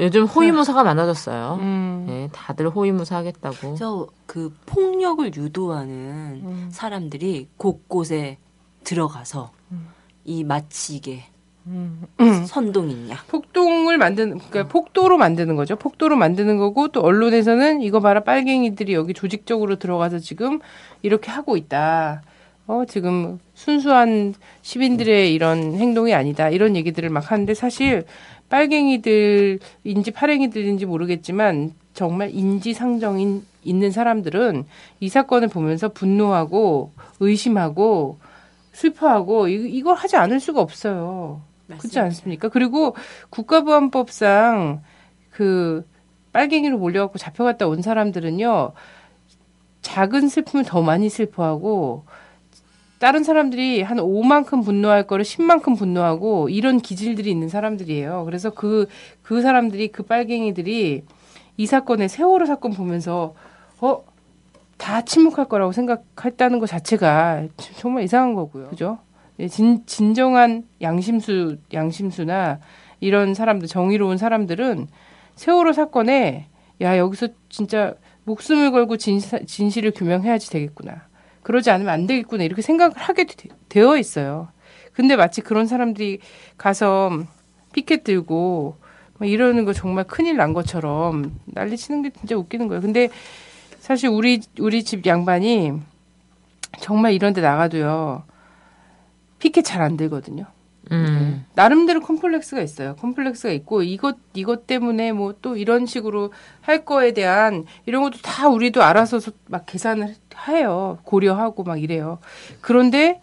요즘 호위무사가 많아졌어요. 음. 예, 다들 호위무사 하겠다고. 그래서 그 폭력을 유도하는 음. 사람들이 곳곳에 들어가서 이 마치게 음. 선동이냐. 폭동을 만드는 그러니까 폭도로 만드는 거죠. 폭도로 만드는 거고 또 언론에서는 이거 봐라 빨갱이들이 여기 조직적으로 들어가서 지금 이렇게 하고 있다. 어 지금 순수한 시민들의 이런 행동이 아니다. 이런 얘기들을 막 하는데 사실 빨갱이들인지 파랭이들인지 모르겠지만 정말 인지상정인 있는 사람들은 이 사건을 보면서 분노하고 의심하고 슬퍼하고 이, 이걸 하지 않을 수가 없어요. 그렇지 않습니까? 그리고 국가보안법상 그 빨갱이로 몰려갖고 잡혀갔다 온 사람들은요 작은 슬픔을 더 많이 슬퍼하고 다른 사람들이 한 5만큼 분노할 거를 10만큼 분노하고 이런 기질들이 있는 사람들이에요. 그래서 그, 그 사람들이, 그 빨갱이들이 이 사건의 세월호 사건 보면서, 어, 다 침묵할 거라고 생각했다는 것 자체가 정말 이상한 거고요. 그죠? 예, 진, 진정한 양심수, 양심수나 이런 사람들, 정의로운 사람들은 세월호 사건에 야, 여기서 진짜 목숨을 걸고 진, 진실을 규명해야지 되겠구나. 그러지 않으면 안 되겠구나. 이렇게 생각을 하게 되, 되어 있어요. 근데 마치 그런 사람들이 가서 피켓 들고 막 이러는 거 정말 큰일 난 것처럼 난리 치는 게 진짜 웃기는 거예요. 근데 사실 우리, 우리 집 양반이 정말 이런 데 나가도요. 피켓 잘 안 들거든요. 음. 나름대로 컴플렉스가 있어요. 컴플렉스가 있고 이것 이것 때문에 뭐 또 이런 식으로 할 거에 대한 이런 것도 다 우리도 알아서 막 계산을 해요. 고려하고 막 이래요. 그런데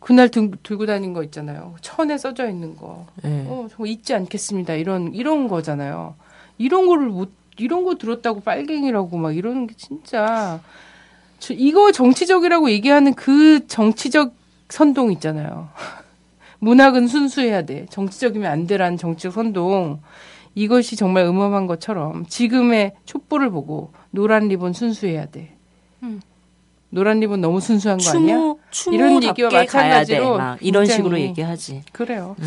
그날 들, 들고 다닌 거 있잖아요. 천에 써져 있는 거. 네. 어, 정말 잊지 않겠습니다. 이런 이런 거잖아요. 이런 거를 못 이런 거 들었다고 빨갱이라고 막 이러는 게 진짜 저, 이거 정치적이라고 얘기하는 그 정치적 선동 있잖아요. 문학은 순수해야 돼. 정치적이면 안 되라는 정치적 선동. 이것이 정말 음험한 것처럼 지금의 촛불을 보고 노란 리본 순수해야 돼. 음. 노란 리본 너무 순수한 거 아니야? 추모 이런 얘기와. 마찬가지로 막 이런 식으로 얘기하지. 그래요. 음.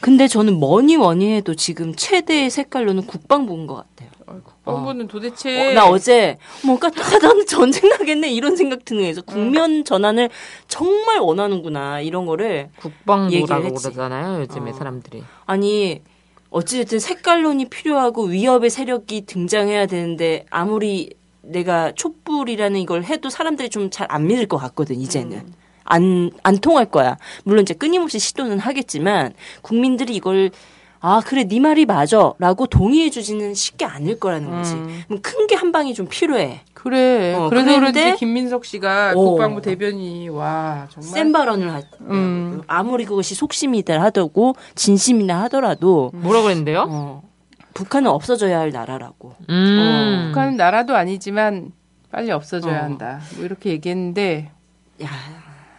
근데 저는 뭐니 뭐니 해도 지금 최대의 색깔로는 국방부인 것 같아요. 어, 국방부는 도대체 어, 나 어제 뭔가 아, 나는 전쟁 나겠네 이런 생각 드는 거에서 국면 전환을 정말 원하는구나 이런 거를 국방부라고. 그러잖아요. 요즘에 어. 사람들이. 아니 어찌됐든 색깔론이 필요하고 위협의 세력이 등장해야 되는데 아무리 내가 촛불이라는 이걸 해도 사람들이 좀 잘 안 믿을 것 같거든 이제는 안안 통할 거야 물론 이제 끊임없이 시도는 하겠지만 국민들이 이걸 아 그래 네 말이 맞아라고 동의해 주지는 쉽게 않을 거라는 거지 음. 큰게 한 방이 좀 필요해 그래. 어, 그래서 그런데- 그런지 김민석 씨가 오. 국방부 대변인이 와 정말 센 발언을 하 음. 아무리 그것이 속심이다 하더고 진심이나 하더라도 뭐라 그랬는데요? 어, 북한은 없어져야 할 나라라고 음. 북한은 나라도 아니지만 빨리 없어져야 어. 한다. 뭐 이렇게 얘기했는데 야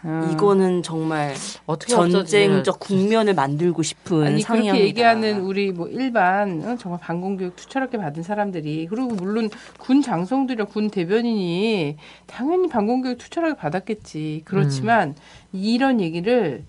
음. 이거는 정말 어떻게 전쟁적 국면을 만들고 싶은 아니 상황이다. 그렇게 얘기하는 우리 뭐 일반 어, 정말 방공교육 투철하게 받은 사람들이 그리고 물론 군 장성들이나 군 대변인이 당연히 방공교육 투철하게 받았겠지. 그렇지만 이런 얘기를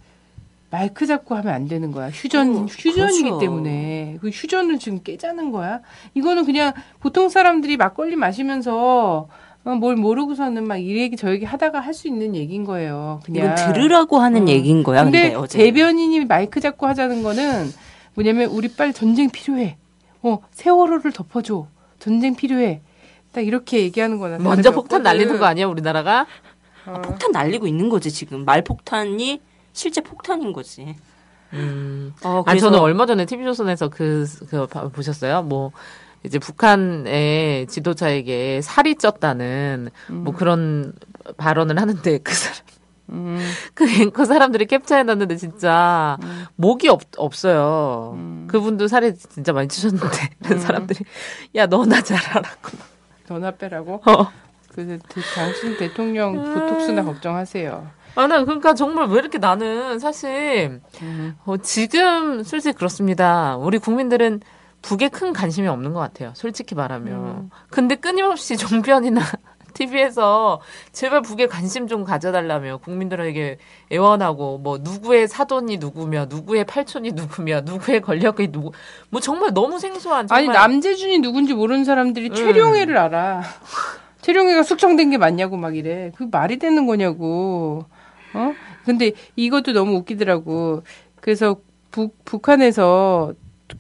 마이크 잡고 하면 안 되는 거야. 휴전 어, 휴전이기 그렇죠. 때문에 그 휴전을 지금 깨자는 거야. 이거는 그냥 보통 사람들이 막걸리 마시면서 어, 뭘 모르고서는 막 이 얘기 저 얘기 하다가 할 수 있는 얘기인 거예요. 그냥 이건 들으라고 하는 어. 얘기인 거야. 근데, 근데 대변인이 마이크 잡고 하자는 거는 뭐냐면 우리 빨리 전쟁 필요해. 어 세월호를 덮어줘. 전쟁 필요해. 딱 이렇게 얘기하는 거나 먼저 폭탄. 날리는 거 아니야 우리나라가? 어. 폭탄 날리고 있는 거지 지금 말 폭탄이 실제 폭탄인 거지. 음. 어, 아니 그래서 저는 얼마 전에 TV 조선에서 그, 그 봐- 보셨어요? 뭐 이제 북한의 지도자에게 살이 쪘다는 뭐 그런 발언을 하는데 그 사람 음, 그 앵커 사람들이 캡처해놨는데 진짜 목이 없, 없어요. 음. 그분도 살이 진짜 많이 찌셨는데 그 사람들이 야 너 나 잘하라고. 전화 빼라고. 어. 그 대- 당신 대통령 보톡스나 걱정하세요. 아, 나 그러니까 정말 왜 이렇게 나는 사실 음. 어, 지금 솔직히 그렇습니다. 우리 국민들은 북에 큰 관심이 없는 것 같아요. 솔직히 말하면. 음. 근데 끊임없이 종편이나 TV에서 제발 북에 관심 좀 가져달라며 국민들에게 애원하고 뭐 누구의 사돈이 누구며 누구의 팔촌이 누구며 누구의 권력이 누구 뭐 정말 너무 생소한 정말 아니 남재준이 누군지 모르는 사람들이 음. 최룡해를 알아. 최룡해가 숙청된 게 맞냐고 막 이래. 그 말이 되는 거냐고. 어? 근데 이것도 너무 웃기더라고. 그래서 북 북한에서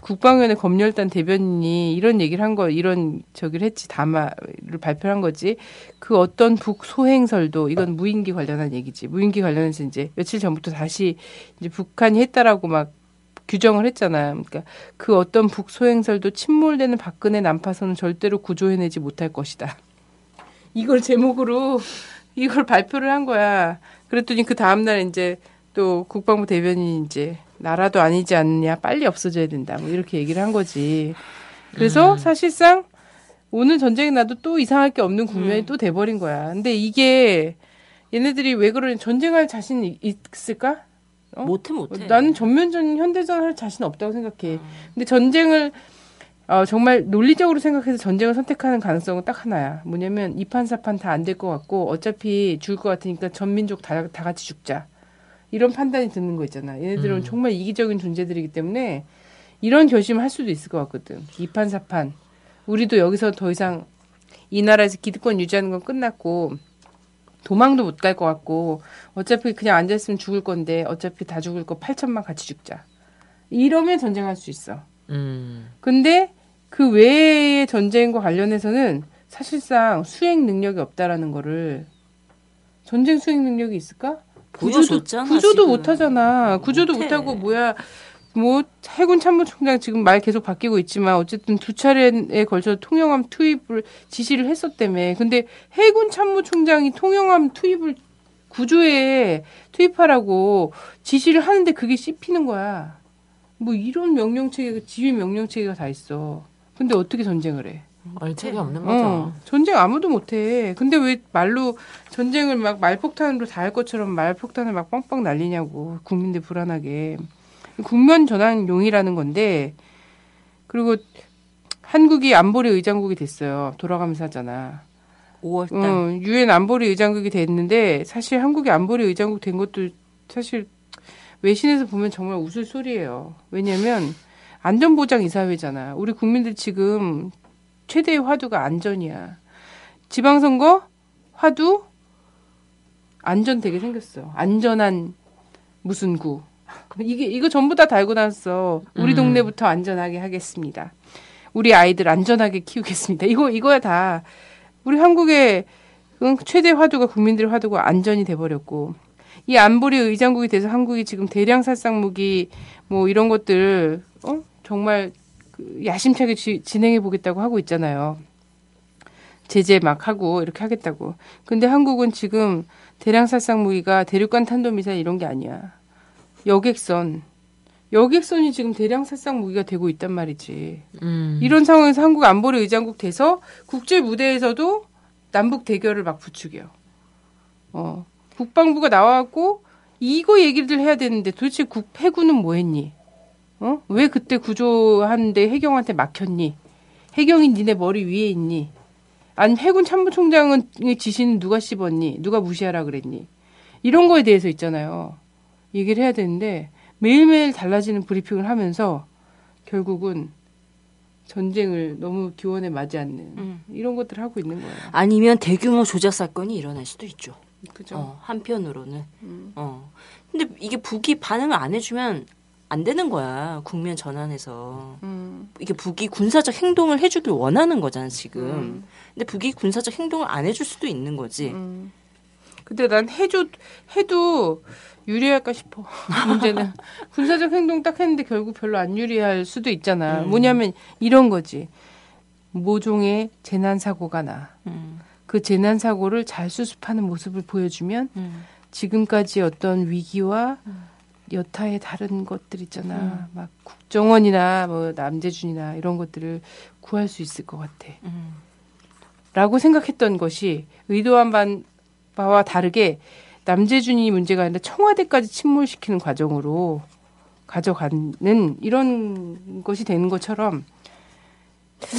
국방위원회 검열단 대변인이 이런 얘기를 한 거, 이런 저기를 했지, 담화를 발표한 거지. 그 어떤 북 소행설도, 이건 무인기 관련한 얘기지. 무인기 관련해서 이제 며칠 전부터 다시 이제 북한이 했다라고 막 규정을 했잖아요. 그러니까 그 어떤 북 소행설도 침몰되는 박근혜 난파선은 절대로 구조해내지 못할 것이다. 이걸 제목으로 이걸 발표를 한 거야. 그랬더니 그 다음날 이제 또 국방부 대변인이 이제 나라도 아니지 않느냐 빨리 없어져야 된다 뭐 이렇게 얘기를 한 거지. 그래서 사실상 오늘 전쟁이 나도 또 이상할 게 없는 국면이 또 돼버린 거야. 근데 이게 얘네들이 왜 그러냐 전쟁할 자신 이- 있을까? 어? 못해 못해. 나는 전면전 현대전 할 자신 없다고 생각해. 근데 전쟁을 어, 정말 논리적으로 생각해서 전쟁을 선택하는 가능성은 딱 하나야. 뭐냐면 이판사판 다 안 될 것 같고 어차피 죽을 것 같으니까 전 민족 다, 다 같이 죽자. 이런 판단이 드는 거 있잖아. 얘네들은 음. 정말 이기적인 존재들이기 때문에 이런 결심을 할 수도 있을 것 같거든. 이판사판. 우리도 여기서 더 이상 이 나라에서 기득권 유지하는 건 끝났고 도망도 못 갈 것 같고 어차피 그냥 앉아있으면 죽을 건데 어차피 다 죽을 거 8천만 같이 죽자. 이러면 전쟁할 수 있어. 음. 근데 그 외의 전쟁과 관련해서는 사실상 수행 능력이 없다라는 거를 전쟁 수행 능력이 있을까? 구조도 구조도. 못 하잖아. 구조도. 못 하고 뭐야? 뭐 해군 참모총장 지금 말 계속 바뀌고 있지만 어쨌든 두 차례에 걸쳐 통영함 투입을 지시를 했었다며. 근데 해군 참모총장이 통영함 투입을 구조에 투입하라고 지시를 하는데 그게 씹히는 거야. 뭐 이런 명령 체계가 지휘 명령 체계가 다 있어. 근데 어떻게 전쟁을 해? 얼척이 없는 거죠. 어, 전쟁 아무도 못해. 근데 왜 말로 전쟁을 막 말폭탄으로 다 할 것처럼 말폭탄을 막 빵빵 날리냐고 국민들 불안하게 국면 전환용이라는 건데 그리고 한국이 안보리 의장국이 됐어요. 돌아가면서 하잖아. 5월달. 어, 유엔 안보리 의장국이 됐는데 사실 한국이 안보리 의장국 된 것도 사실 외신에서 보면 정말 웃을 소리예요. 왜냐면 안전보장 이사회잖아. 우리 국민들 지금 최대의 화두가 안전이야. 지방선거 화두 안전 되게 생겼어. 안전한 무슨 구. 이게 이거 전부 다 달고 났어. 우리 음. 동네부터 안전하게 하겠습니다. 우리 아이들 안전하게 키우겠습니다. 이거 이거야 다. 우리 한국의 응, 최대 화두가 국민들의 화두가 안전이 돼 버렸고 이 안보리 의장국이 돼서 한국이 지금 대량 살상 무기 뭐 이런 것들 어 정말 그 야심차게 지- 진행해 보겠다고 하고 있잖아요. 제재 막 하고 이렇게 하겠다고. 근데 한국은 지금 대량 살상 무기가 대륙간 탄도미사일 이런 게 아니야. 여객선. 여객선이 지금 대량 살상 무기가 되고 있단 말이지. 음. 이런 상황에서 한국 안보리 의장국 돼서 국제 무대에서도 남북 대결을 막 부추겨. 어. 국방부가 나와갖고 이거 얘기를 해야 되는데 도대체 국 해군은 뭐 했니? 어? 왜 그때 구조하는데 해경한테 막혔니? 해경이 니네 머리 위에 있니? 아니 해군 참모총장은 지시는 누가 씹었니? 누가 무시하라 그랬니? 이런 거에 대해서 있잖아요. 얘기를 해야 되는데 매일매일 달라지는 브리핑을 하면서 결국은 전쟁을 너무 기원에 맞지 않는 음. 이런 것들을 하고 있는 거예요. 아니면 대규모 조작 사건이 일어날 수도 있죠. 그죠? 어, 한편으로는. 음. 어. 근데 이게 북이 반응을 안 해주면 안 되는 거야. 국면 전환에서. 음. 이게 북이 군사적 행동을 해주길 원하는 거잖아, 지금. 음. 근데 북이 군사적 행동을 안 해줄 수도 있는 거지. 음. 근데 난 해줘 해도 유리할까 싶어. 문제는 군사적 행동 딱 했는데 결국 별로 안 유리할 수도 있잖아. 음. 뭐냐면 이런 거지. 모종의 재난 사고가 나. 음. 그 재난 사고를 잘 수습하는 모습을 보여주면 음. 지금까지 어떤 위기와 여타의 다른 것들 있잖아. 막 국정원이나 뭐 남재준이나 이런 것들을 구할 수 있을 것 같아. 음. 라고 생각했던 것이 의도한 반- 바와 다르게 남재준이 문제가 아니라 청와대까지 침몰시키는 과정으로 가져가는 이런 것이 되는 것처럼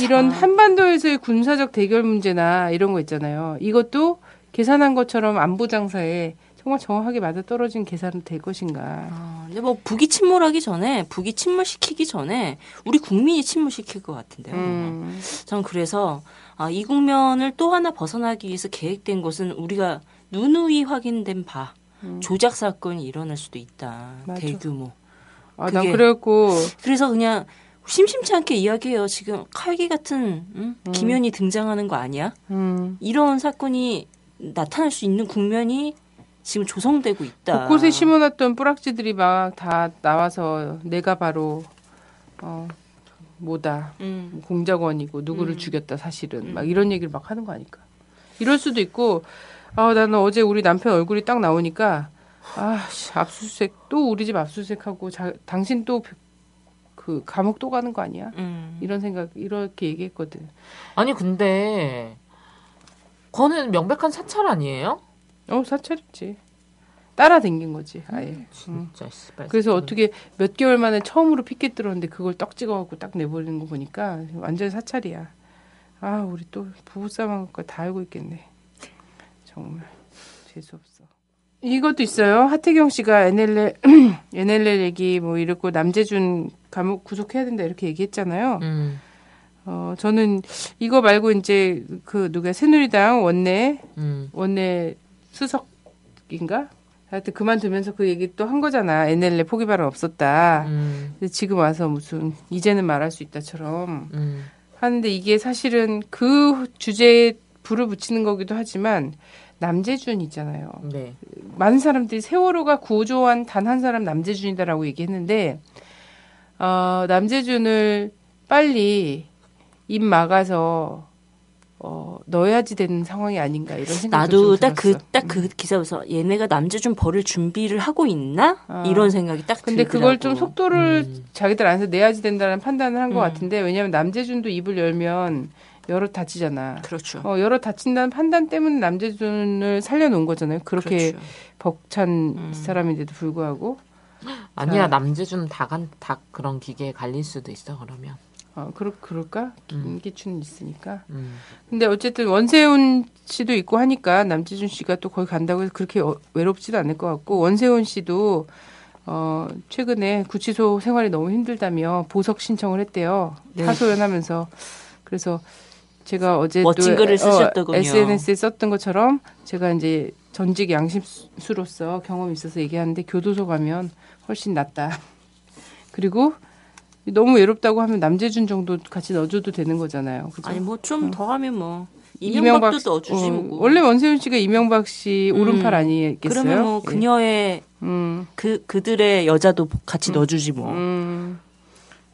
이런 한반도에서의 군사적 대결 문제나 이런 거 있잖아요. 이것도 계산한 것처럼 안보 장사에 정말 정확하게 맞아 떨어진 계산이 될 것인가. 아, 근데 뭐 북이 침몰하기 전에, 북이 침몰시키기 전에 우리 국민이 침몰시킬 것 같은데요. 음, 전 그래서 아, 이 국면을 또 하나 벗어나기 위해서 계획된 것은 우리가 누누이 확인된 바 음. 조작 사건이 일어날 수도 있다. 맞아. 대규모. 아, 난 그게- 그래갖고 그래서 그냥 심심치 않게 이야기해요. 지금 칼기 같은 응? 기면이 등장하는 거 아니야? 음, 이런 사건이 나타날 수 있는 국면이 지금 조성되고 있다. 곳곳에 심어놨던 뿌락지들이 막 다 나와서 내가 바로 어 뭐다 음. 공작원이고 누구를 음. 죽였다 사실은 음. 막 이런 얘기를 막 하는 거 아닐까 이럴 수도 있고 아 나는 어제 우리 남편 얼굴이 딱 나오니까 아 씨, 압수수색 또 우리 집 압수수색하고 자, 당신 또 그 감옥 또 가는 거 아니야 음. 이런 생각 이렇게 얘기했거든 아니 근데 그거는 명백한 사찰 아니에요? 어 사찰이지 따라 댕긴 거지 아예 음. 진짜 씨발. 그래서 어떻게 몇 개월 만에 처음으로 피켓 들었는데 그걸 떡 찍어갖고 딱 내버리는 거 보니까 완전 사찰이야. 아 우리 또 부부싸움한 거다 알고 있겠네. 정말 재수 없어. 이것도 있어요. 하태경 씨가 NLL NLL 얘기 뭐 이랬고 남재준 감옥 구속해야 된다 이렇게 얘기했잖아요. 음, 어 저는 이거 말고 이제 그 누가 새누리당 원내 음. 원내 수석인가? 하여튼 그만두면서 그 얘기 또 한 거잖아. NLL 포기 발언 없었다. 음, 근데 지금 와서 무슨 이제는 말할 수 있다처럼 음. 하는데 이게 사실은 그 주제에 불을 붙이는 거기도 하지만 남재준 있잖아요. 네. 많은 사람들이 세월호가 구조한 단 한 사람 남재준이다라고 얘기했는데 어, 남재준을 빨리 입 막아서 어, 넣어야지 되는 상황이 아닌가 이런 생각도 나도 좀딱그 들었어. 딱그 기사에서 얘네가 남재준 버릴 준비를 하고 있나 아. 이런 생각이 딱 근데 그걸 좀 들더라고. 속도를 음. 자기들 안에서 내야지 된다는 판단을 한것 음. 같은데 왜냐하면 남재준도 입을 열면 여러 다치잖아. 그렇죠. 어, 여러 다친다는 판단 때문에 남재준을 살려놓은 거잖아요. 그렇게 그렇죠. 벅찬 음. 사람인데도 불구하고. 아니야 자. 남재준 다간 다 그런 기계에 갈릴 수도 있어 그러면. 어, 그럴, 그럴까? 음. 김기춘 있으니까. 음. 근데 어쨌든 원세훈 씨도 있고 하니까 남재준 씨가 또 거기 간다고 해서 그렇게 어- 외롭지도 않을 것 같고 원세훈 씨도 어 최근에 구치소 생활이 너무 힘들다며 보석 신청을 했대요. 네. 하소연하면서 그래서 제가 어제 멋진 또 글을 어, 쓰셨더군요. SNS에 썼던 것처럼 제가 이제 전직 양심수로서 경험이 있어서 얘기하는데 교도소 가면 훨씬 낫다. 그리고 너무 외롭다고 하면 남재준 정도 같이 넣어줘도 되는 거잖아요. 그죠? 아니 뭐 좀더 하면 뭐 이명박 이명박도 넣어주지 어, 뭐. 원래 원세훈 씨가 이명박 씨 음. 오른팔 아니겠어요? 그러면 뭐 예. 그녀의 음, 그 그들의 여자도 같이 넣어주지 뭐. 음,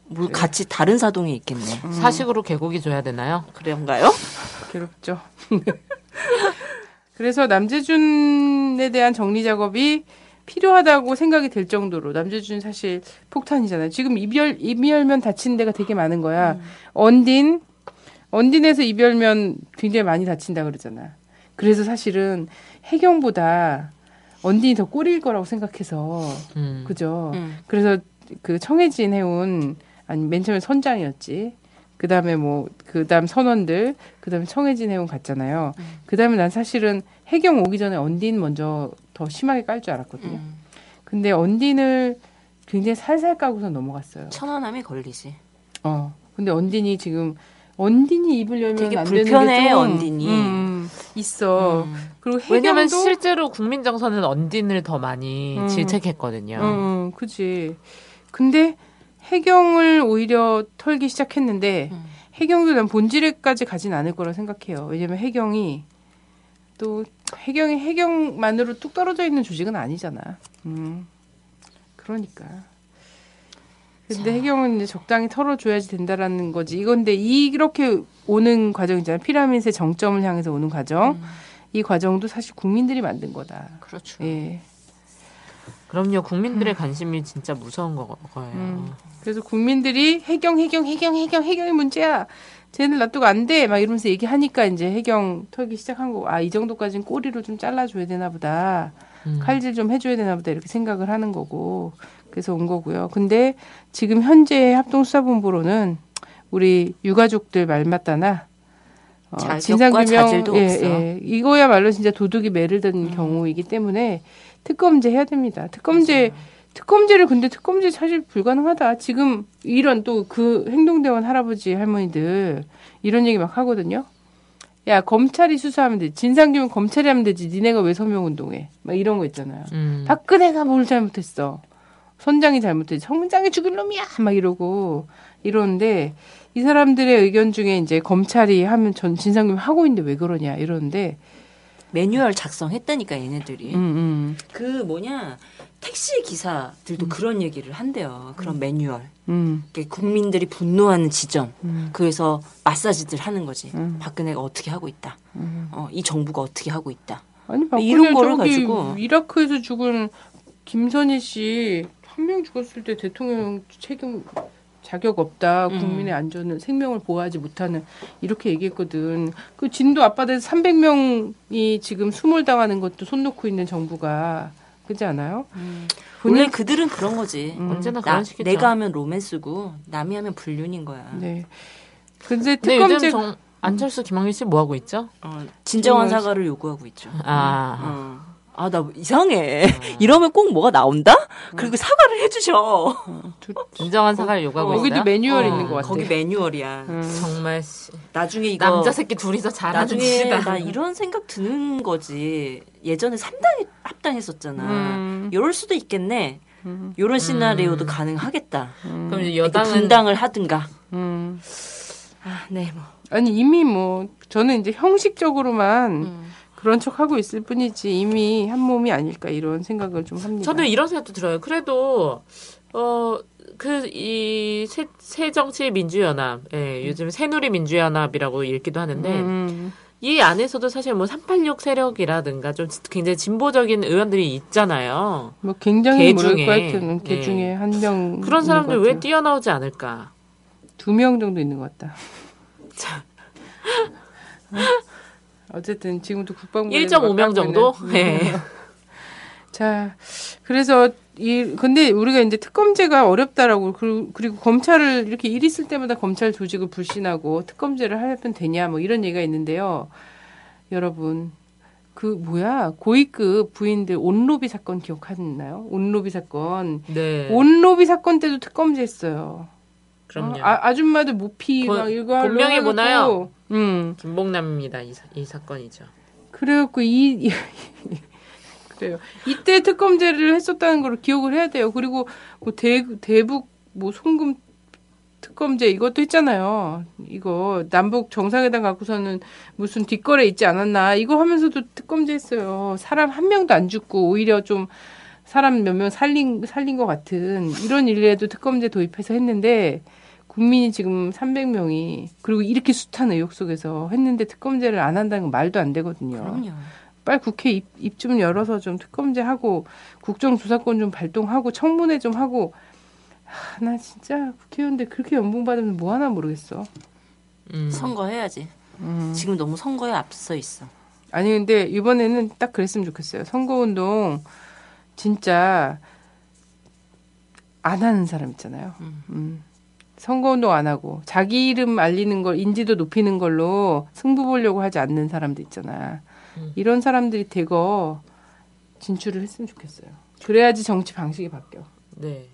뭐 같이 다른 사동에 있겠네. 사식으로 개고기 줘야 되나요? 그런가요? 괴롭죠. 그래서 남재준에 대한 정리 작업이 필요하다고 생각이 될 정도로 남재준 사실 폭탄이잖아요. 지금 이별 이별면 다친 데가 되게 많은 거야. 음. 언딘 언딘에서 이별면 굉장히 많이 다친다 그러잖아. 그래서 사실은 해경보다 언딘이 더 꼴일 거라고 생각해서 음. 그죠. 음. 그래서 그 청해진 해운 아니 맨 처음에 선장이었지. 그다음에 뭐 그다음 선원들 그다음에 청해진 해운 갔잖아요. 음. 그다음에 난 사실은 해경 오기 전에 언딘 먼저 더 심하게 깔 줄 알았거든요. 음. 근데 언딘을 굉장히 살살 까고서 넘어갔어요. 천안함에 걸리지. 어. 근데 언딘이 지금 언딘이 입을 열면 되게 안 되는 불편해, 게 좀, 언딘이. 음, 음, 있어. 음. 그리고 왜냐면 실제로 국민정서는 언딘을 더 많이 음. 질책했거든요. 응, 그지. 근데 해경을 오히려 털기 시작했는데 음. 해경도 난 본질에까지 가진 않을 거라 생각해요. 왜냐면 해경이 또 해경이 해경만으로 뚝 떨어져 있는 조직은 아니잖아. 음. 그러니까. 근데 해경은 이제 적당히 털어줘야지 된다라는 거지. 이건데 이렇게 오는 과정이잖아요. 피라밋의 정점을 향해서 오는 과정. 음. 이 과정도 사실 국민들이 만든 거다. 그렇죠. 예. 그럼요. 국민들의 관심이 진짜 무서운 거, 거예요. 음. 그래서 국민들이 해경, 해경, 해경, 해경, 해경이 문제야. 쟤는 놔두고 안 돼. 막 이러면서 얘기하니까 이제 해경 털기 시작한 거고, 아, 이 정도까지는 꼬리로 좀 잘라줘야 되나 보다. 음. 칼질 좀 해줘야 되나 보다. 이렇게 생각을 하는 거고. 그래서 온 거고요. 근데 지금 현재 합동수사본부로는 우리 유가족들 말 맞다나, 어, 자질도 없어. 예. 이거야말로 진짜 도둑이 매를 든 음. 경우이기 때문에 특검제 해야 됩니다. 특검제 특검제를 근데 특검제 사실 불가능하다. 지금 이런 또 그 행동대원 할아버지 할머니들 이런 얘기 막 하거든요. 야 검찰이 수사하면 되지. 진상규명 검찰이 하면 되지. 니네가 왜 서명운동해? 막 이런 거 있잖아요. 음. 박근혜가 뭘 잘못했어? 선장이 잘못했지. 선장이 죽일 놈이야. 막 이러고 이러는데 이 사람들의 의견 중에 이제 검찰이 하면 전 진상규명 하고 있는데 왜 그러냐 이러는데 매뉴얼 작성했다니까 얘네들이. 음, 음, 그 뭐냐 택시 기사들도 그런 얘기를 한대요. 그런 매뉴얼. 음, 국민들이 분노하는 지점. 음. 그래서 마사지들 하는 거지. 음. 박근혜가 어떻게 하고 있다. 음. 어, 이 정부가 어떻게 하고 있다. 아니 박근혜 이런 거를 가지고. 이라크에서 죽은 김선희 씨 한 명 죽었을 때 대통령 책임 자격 없다. 음. 국민의 안전을 생명을 보호하지 못하는 이렇게 얘기했거든. 그 진도 앞바다에서 300명이 지금 수몰 당하는 것도 손 놓고 있는 정부가 그렇지 않아요? 원래 본인 그들은 그런 거지. 음. 언제나 나, 그런 식이죠. 내가 하면 로맨스고 남이 하면 불륜인 거야. 네. 근데 특검제 정, 안철수 김학민 씨 뭐 하고 있죠? 어, 진정한 음. 사과를 요구하고 있죠. 아, 어. 아, 나 이상해. 이러면 꼭 뭐가 나온다? 그리고 사과를 해주셔. 두- 진정한 사과를 요구하고 있어요. 여기도 매뉴얼 어, 있는 것 같아. 거기 매뉴얼이야. 음. 정말 씨. 나중에 이거 남자 새끼 둘이서 잘하는 나중에 짓이다. 나 이런 생각 드는 거지. 예전에 3당 합당했었잖아. 음. 이럴 수도 있겠네. 음. 이런 시나리오도 가능하겠다. 그럼 이제 이렇게 여당은 분당을 하든가. 음. 아, 네, 뭐. 아니 이미 뭐 저는 이제 형식적으로만 음. 그런 척 하고 있을 뿐이지 이미 한 몸이 아닐까 이런 생각을 좀 합니다. 저는 이런 생각도 들어요. 그래도 어 그 이 새정치 민주연합, 예, 요즘 새누리 민주연합이라고 읽기도 하는데 음. 이 안에서도 사실 뭐 386 세력이라든가 좀 굉장히 진보적인 의원들이 있잖아요. 뭐 굉장히 개 모를 중에, 것 같은 개 예. 중에 한 명. 그런 사람들 왜 뛰어나오지 않을까? 두 명 정도 있는 것 같다. 어? 어쨌든 지금도 국방부 1.5명 정도? 음. 네. 자, 그래서 이 근데 우리가 이제 특검제가 어렵다라고 그리고, 그리고 검찰을 이렇게 일 있을 때마다 검찰 조직을 불신하고 특검제를 하면 되냐 뭐 이런 얘기가 있는데요. 여러분 그 뭐야 고위급 부인들 온로비 사건 기억하시나요? 온로비 사건. 네. 온로비 사건 때도 특검제 했어요. 그럼요. 어? 아, 아줌마들 모피 본- 막 이거 본명이 뭐나요? 음. 김봉남입니다. 이, 사, 이 사건이죠. 그래갖고 이, 이- 그래요. 이때 특검제를 했었다는 걸 기억을 해야 돼요. 그리고 뭐 대, 대북 뭐 송금 특검제 이것도 했잖아요. 이거 남북 정상회담 갖고서는 무슨 뒷거래 있지 않았나 이거 하면서도 특검제 했어요. 사람 한 명도 안 죽고 오히려 좀 사람 몇 명 살린 살린 것 같은 이런 일에도 특검제 도입해서 했는데 국민이 지금 300명이 그리고 이렇게 숱한 의혹 속에서 했는데 특검제를 안 한다는 건 말도 안 되거든요. 그럼요. 빨리 국회 입, 입좀 열어서 좀 특검제 하고 국정조사권 좀 발동하고 청문회 좀 하고 하, 나 진짜 국회의원들 그렇게 연봉 받으면 뭐 하나 모르겠어. 음. 선거해야지. 음. 지금 너무 선거에 앞서 있어. 아니 근데 이번에는 딱 그랬으면 좋겠어요. 선거운동 진짜 안 하는 사람 있잖아요. 음. 선거운동 안 하고 자기 이름 알리는 걸 인지도 높이는 걸로 승부 보려고 하지 않는 사람들 있잖아. 음. 이런 사람들이 대거 진출을 했으면 좋겠어요. 그래야지 정치 방식이 바뀌어. 네.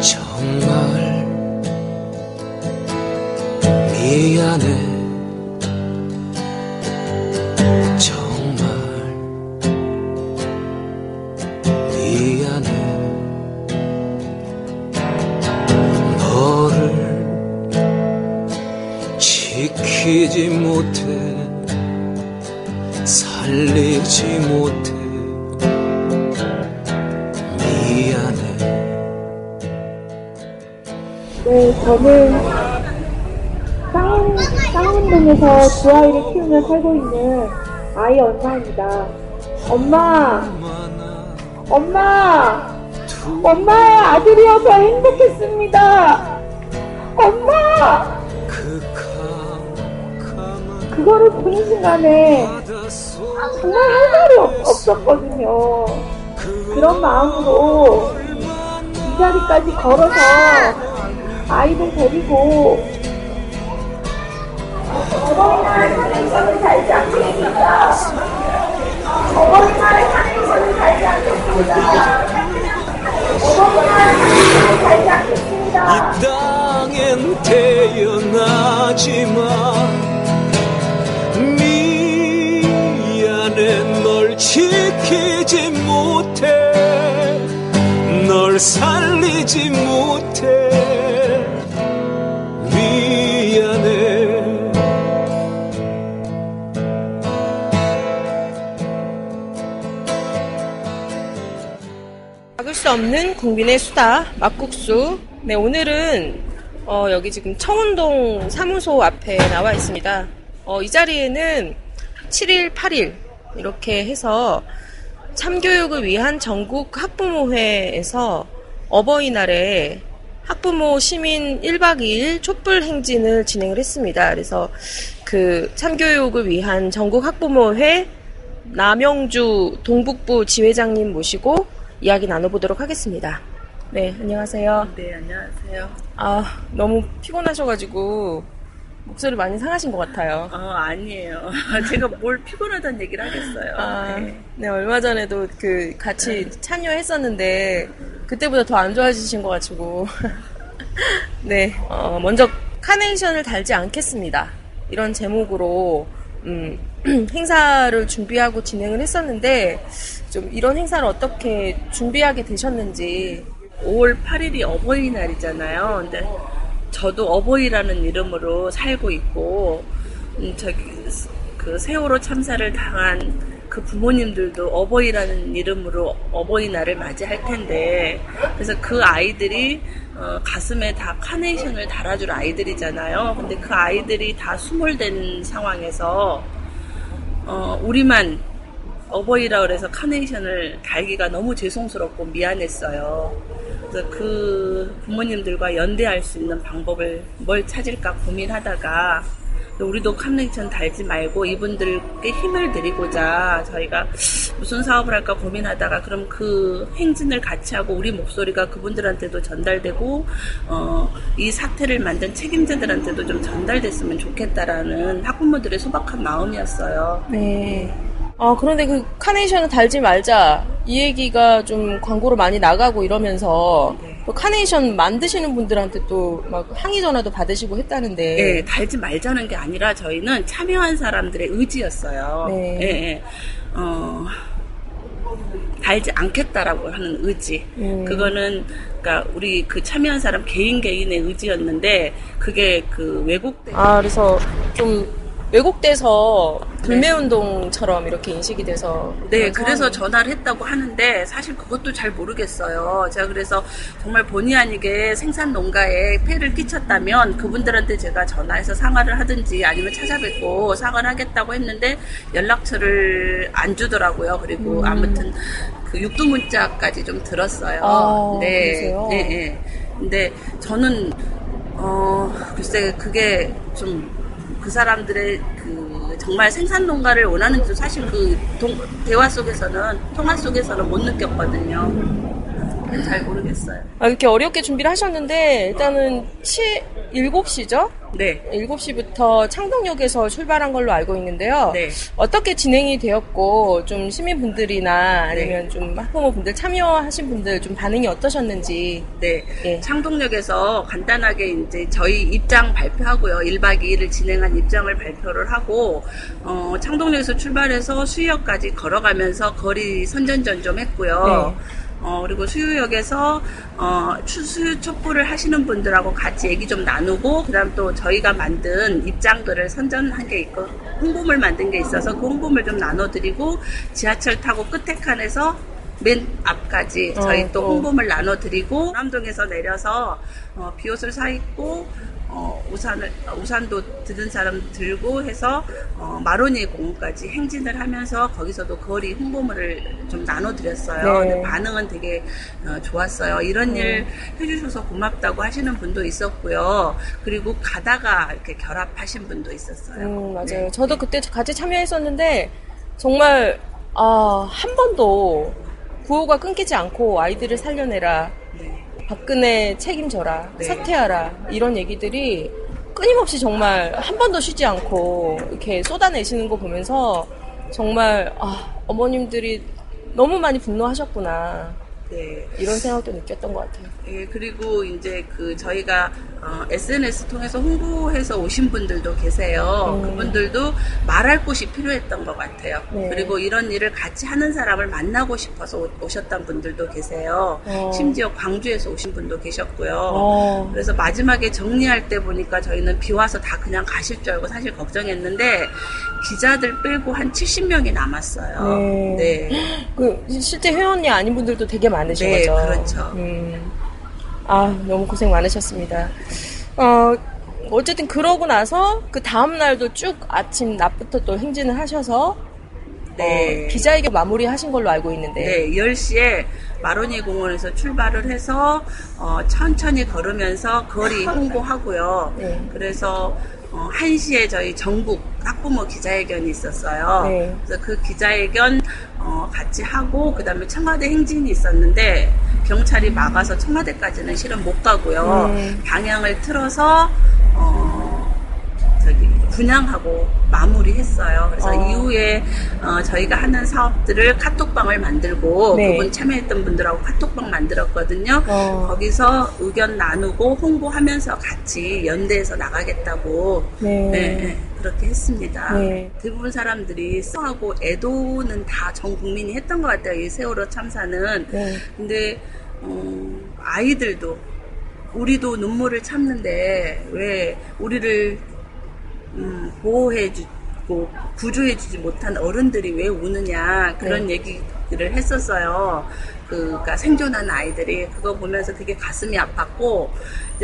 정말 미안해 지키지 못해 살리지 못해 미안해 네, 저는 쌍, 쌍문동에서 두 아이를 키우며 살고 있는 아이 엄마입니다. 엄마! 엄마! 엄마의 아들이어서 행복했습니다! 엄마! 그 그거를 보는 순간에 정말 할 말이 없, 없었거든요. 그런 마음으로 이 자리까지 걸어서 아이들 데리고 어버이날 상행선을 달지 않겠습니다. 어버이날 상행선을 달지 않겠습니다. 어버이날 상행선을 달지 않겠습니다. 이 땅엔 태어나지만 지키지 못해 널 살리지 못해 미안해 막을 수 없는 국민의 수다 막국수. 네 오늘은 어, 여기 지금 청운동 사무소 앞에 나와 있습니다. 어, 이 자리에는 7일, 8일 이렇게 해서 참교육을 위한 전국 학부모회에서 어버이날에 학부모 시민 1박 2일 촛불 행진을 진행을 했습니다. 그래서 그 참교육을 위한 전국 학부모회 남영주 동북부 지회장님 모시고 이야기 나눠보도록 하겠습니다. 네, 안녕하세요. 네, 안녕하세요. 아, 너무 피곤하셔가지고 목소리 많이 상하신 것 같아요. 어, 아니에요. 제가 뭘 피곤하다는 얘기를 하겠어요. 아, 네. 네, 얼마 전에도 그 같이 참여했었는데 그때보다 더 안 좋아지신 것 같고. 네, 어, 먼저 카네이션을 달지 않겠습니다. 이런 제목으로 음, 행사를 준비하고 진행을 했었는데 좀 이런 행사를 어떻게 준비하게 되셨는지 5월 8일이 어버이날이잖아요. 근데 저도 어버이라는 이름으로 살고 있고, 음, 저기, 그 세월호 참사를 당한 그 부모님들도 어버이라는 이름으로 어버이날을 맞이할 텐데 그래서 그 아이들이 어, 가슴에 다 카네이션을 달아줄 아이들이잖아요. 근데 그 아이들이 다 수몰된 상황에서 어, 우리만 어버이라 그래서 카네이션을 달기가 너무 죄송스럽고 미안했어요. 그래서 그 부모님들과 연대할 수 있는 방법을 뭘 찾을까 고민하다가 우리도 카네이션 달지 말고 이분들께 힘을 드리고자 저희가 무슨 사업을 할까 고민하다가 그럼 그 행진을 같이 하고 우리 목소리가 그분들한테도 전달되고 어, 이 사태를 만든 책임자들한테도 좀 전달됐으면 좋겠다라는 학부모들의 소박한 마음이었어요. 네. 아, 그런데 그 카네이션을 달지 말자. 이 얘기가 좀 광고로 많이 나가고 이러면서 또 카네이션 만드시는 분들한테 또 막 항의 전화도 받으시고 했다는데. 네, 달지 말자는 게 아니라 저희는 참여한 사람들의 의지였어요. 네. 예, 예. 어, 달지 않겠다라고 하는 의지. 음. 그거는 그러니까 우리 그 참여한 사람 개인 개인의 의지였는데 그게 그 왜곡된 아, 그래서 좀 왜곡돼서 불매운동처럼 이렇게 인식이 돼서. 네, 그래서 전화를 했다고 하는데 사실 그것도 잘 모르겠어요. 제가 그래서 정말 본의 아니게 생산 농가에 폐를 끼쳤다면 그분들한테 제가 전화해서 사과를 하든지 아니면 찾아뵙고 사과를 하겠다고 했는데 연락처를 안 주더라고요. 그리고 음. 아무튼 그 육두 문자까지 좀 들었어요. 아, 네? 네, 네. 근데 저는 어 글쎄 그게 좀 그 사람들의 그 정말 생산 농가를 원하는지 사실 그 동- 대화 속에서는 통화 속에서는 못 느꼈거든요. 잘 모르겠어요. 아, 이렇게 어렵게 준비를 하셨는데, 일단은 7, 7시죠? 네. 7시부터 창동역에서 출발한 걸로 알고 있는데요. 네. 어떻게 진행이 되었고, 좀 시민분들이나 네. 아니면 좀 학부모분들 참여하신 분들 좀 반응이 어떠셨는지. 네. 예. 창동역에서 간단하게 이제 저희 입장 발표하고요. 1박 2일을 진행한 입장을 발표를 하고, 어, 창동역에서 출발해서 수유역까지 걸어가면서 거리 선전전 좀 했고요. 네. 어, 그리고 수유역에서, 어, 추- 수유 촛불을 하시는 분들하고 같이 얘기 좀 나누고, 그 다음 또 저희가 만든 입장글을 선전한 게 있고, 홍보물 만든 게 있어서 그 홍보물 좀 나눠드리고, 지하철 타고 끝에 칸에서 맨 앞까지 저희 어, 또 어. 홍보물 나눠드리고, 남동에서 내려서, 어, 비옷을 사 입고, 어, 우산을, 우산도 드는 사람 들고 해서, 어, 마로니 공원까지 행진을 하면서 거기서도 거리 홍보물을 좀 나눠드렸어요. 네. 반응은 되게 어, 좋았어요. 이런 일 해주셔서 고맙다고 하시는 분도 있었고요. 그리고 가다가 이렇게 결합하신 분도 있었어요. 음, 맞아요. 네. 저도 그때 같이 참여했었는데, 정말, 아, 한 번도 구호가 끊기지 않고 아이들을 살려내라. 네. 박근혜 책임져라. 네. 사퇴하라. 이런 얘기들이 끊임없이 정말 한 번도 쉬지 않고 이렇게 쏟아내시는 거 보면서 정말, 아, 어머님들이 너무 많이 분노하셨구나. 네. 이런 생각도 느꼈던 것 같아요. 예, 그리고 이제 그 저희가 어, SNS 통해서 홍보해서 오신 분들도 계세요. 음. 그분들도 말할 곳이 필요했던 것 같아요. 네. 그리고 이런 일을 같이 하는 사람을 만나고 싶어서 오- 오셨던 분들도 계세요. 어. 심지어 광주에서 오신 분도 계셨고요. 어. 그래서 마지막에 정리할 때 보니까 저희는 비 와서 다 그냥 가실 줄 알고 사실 걱정했는데 기자들 빼고 한 70명이 남았어요. 네. 네. 그 실제 회원이 아닌 분들도 되게 많으신 네, 거죠. 그렇죠. 음. 아 너무 고생 많으셨습니다. 어 어쨌든 그러고 나서 그 다음 날도 쭉 아침 낮부터 또 행진을 하셔서 네. 어, 기자회견 마무리 하신 걸로 알고 있는데. 네, 10시에 마로니 공원에서 출발을 해서 어, 천천히 걸으면서 거리 홍보하고요. 네. 그래서 어, 1시에 저희 전국 학부모 기자회견이 있었어요. 네. 그래서 그 기자회견 어, 같이 하고 그다음에 청와대 행진이 있었는데 경찰이 막아서 청와대까지는 실은 못 가고요. 음. 방향을 틀어서 분양하고 마무리했어요. 그래서 어. 이후에 어, 저희가 하는 사업들을 카톡방을 만들고 네. 그분 참여했던 분들하고 카톡방 만들었거든요. 어. 거기서 의견 나누고 홍보하면서 같이 연대해서 나가겠다고 네. 네, 네, 그렇게 했습니다. 네. 대부분 사람들이 써하고 애도는 다 전 국민이 했던 것 같아요. 이 세월호 참사는. 네. 근데 어, 아이들도 우리도 눈물을 참는데 왜 우리를 음, 보호해주고 뭐 구조해주지 못한 어른들이 왜 우느냐 그런 네. 얘기를 했었어요. 그니까 생존한 아이들이 그거 보면서 되게 가슴이 아팠고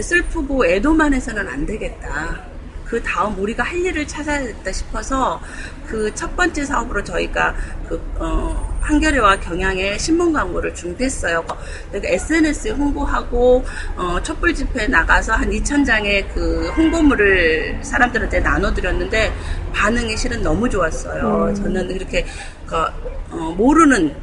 슬프고 애도만 해서는 안 되겠다. 그 다음 우리가 할 일을 찾아야겠다 싶어서 그 첫 번째 사업으로 저희가 그 어, 한겨레와 경향의 신문 광고를 준비했어요. 그러니까 SNS에 홍보하고 어, 촛불 집회에 나가서 한 2천 장의 그 홍보물을 사람들한테 나눠드렸는데 반응이 실은 너무 좋았어요. 저는 이렇게 그, 어, 모르는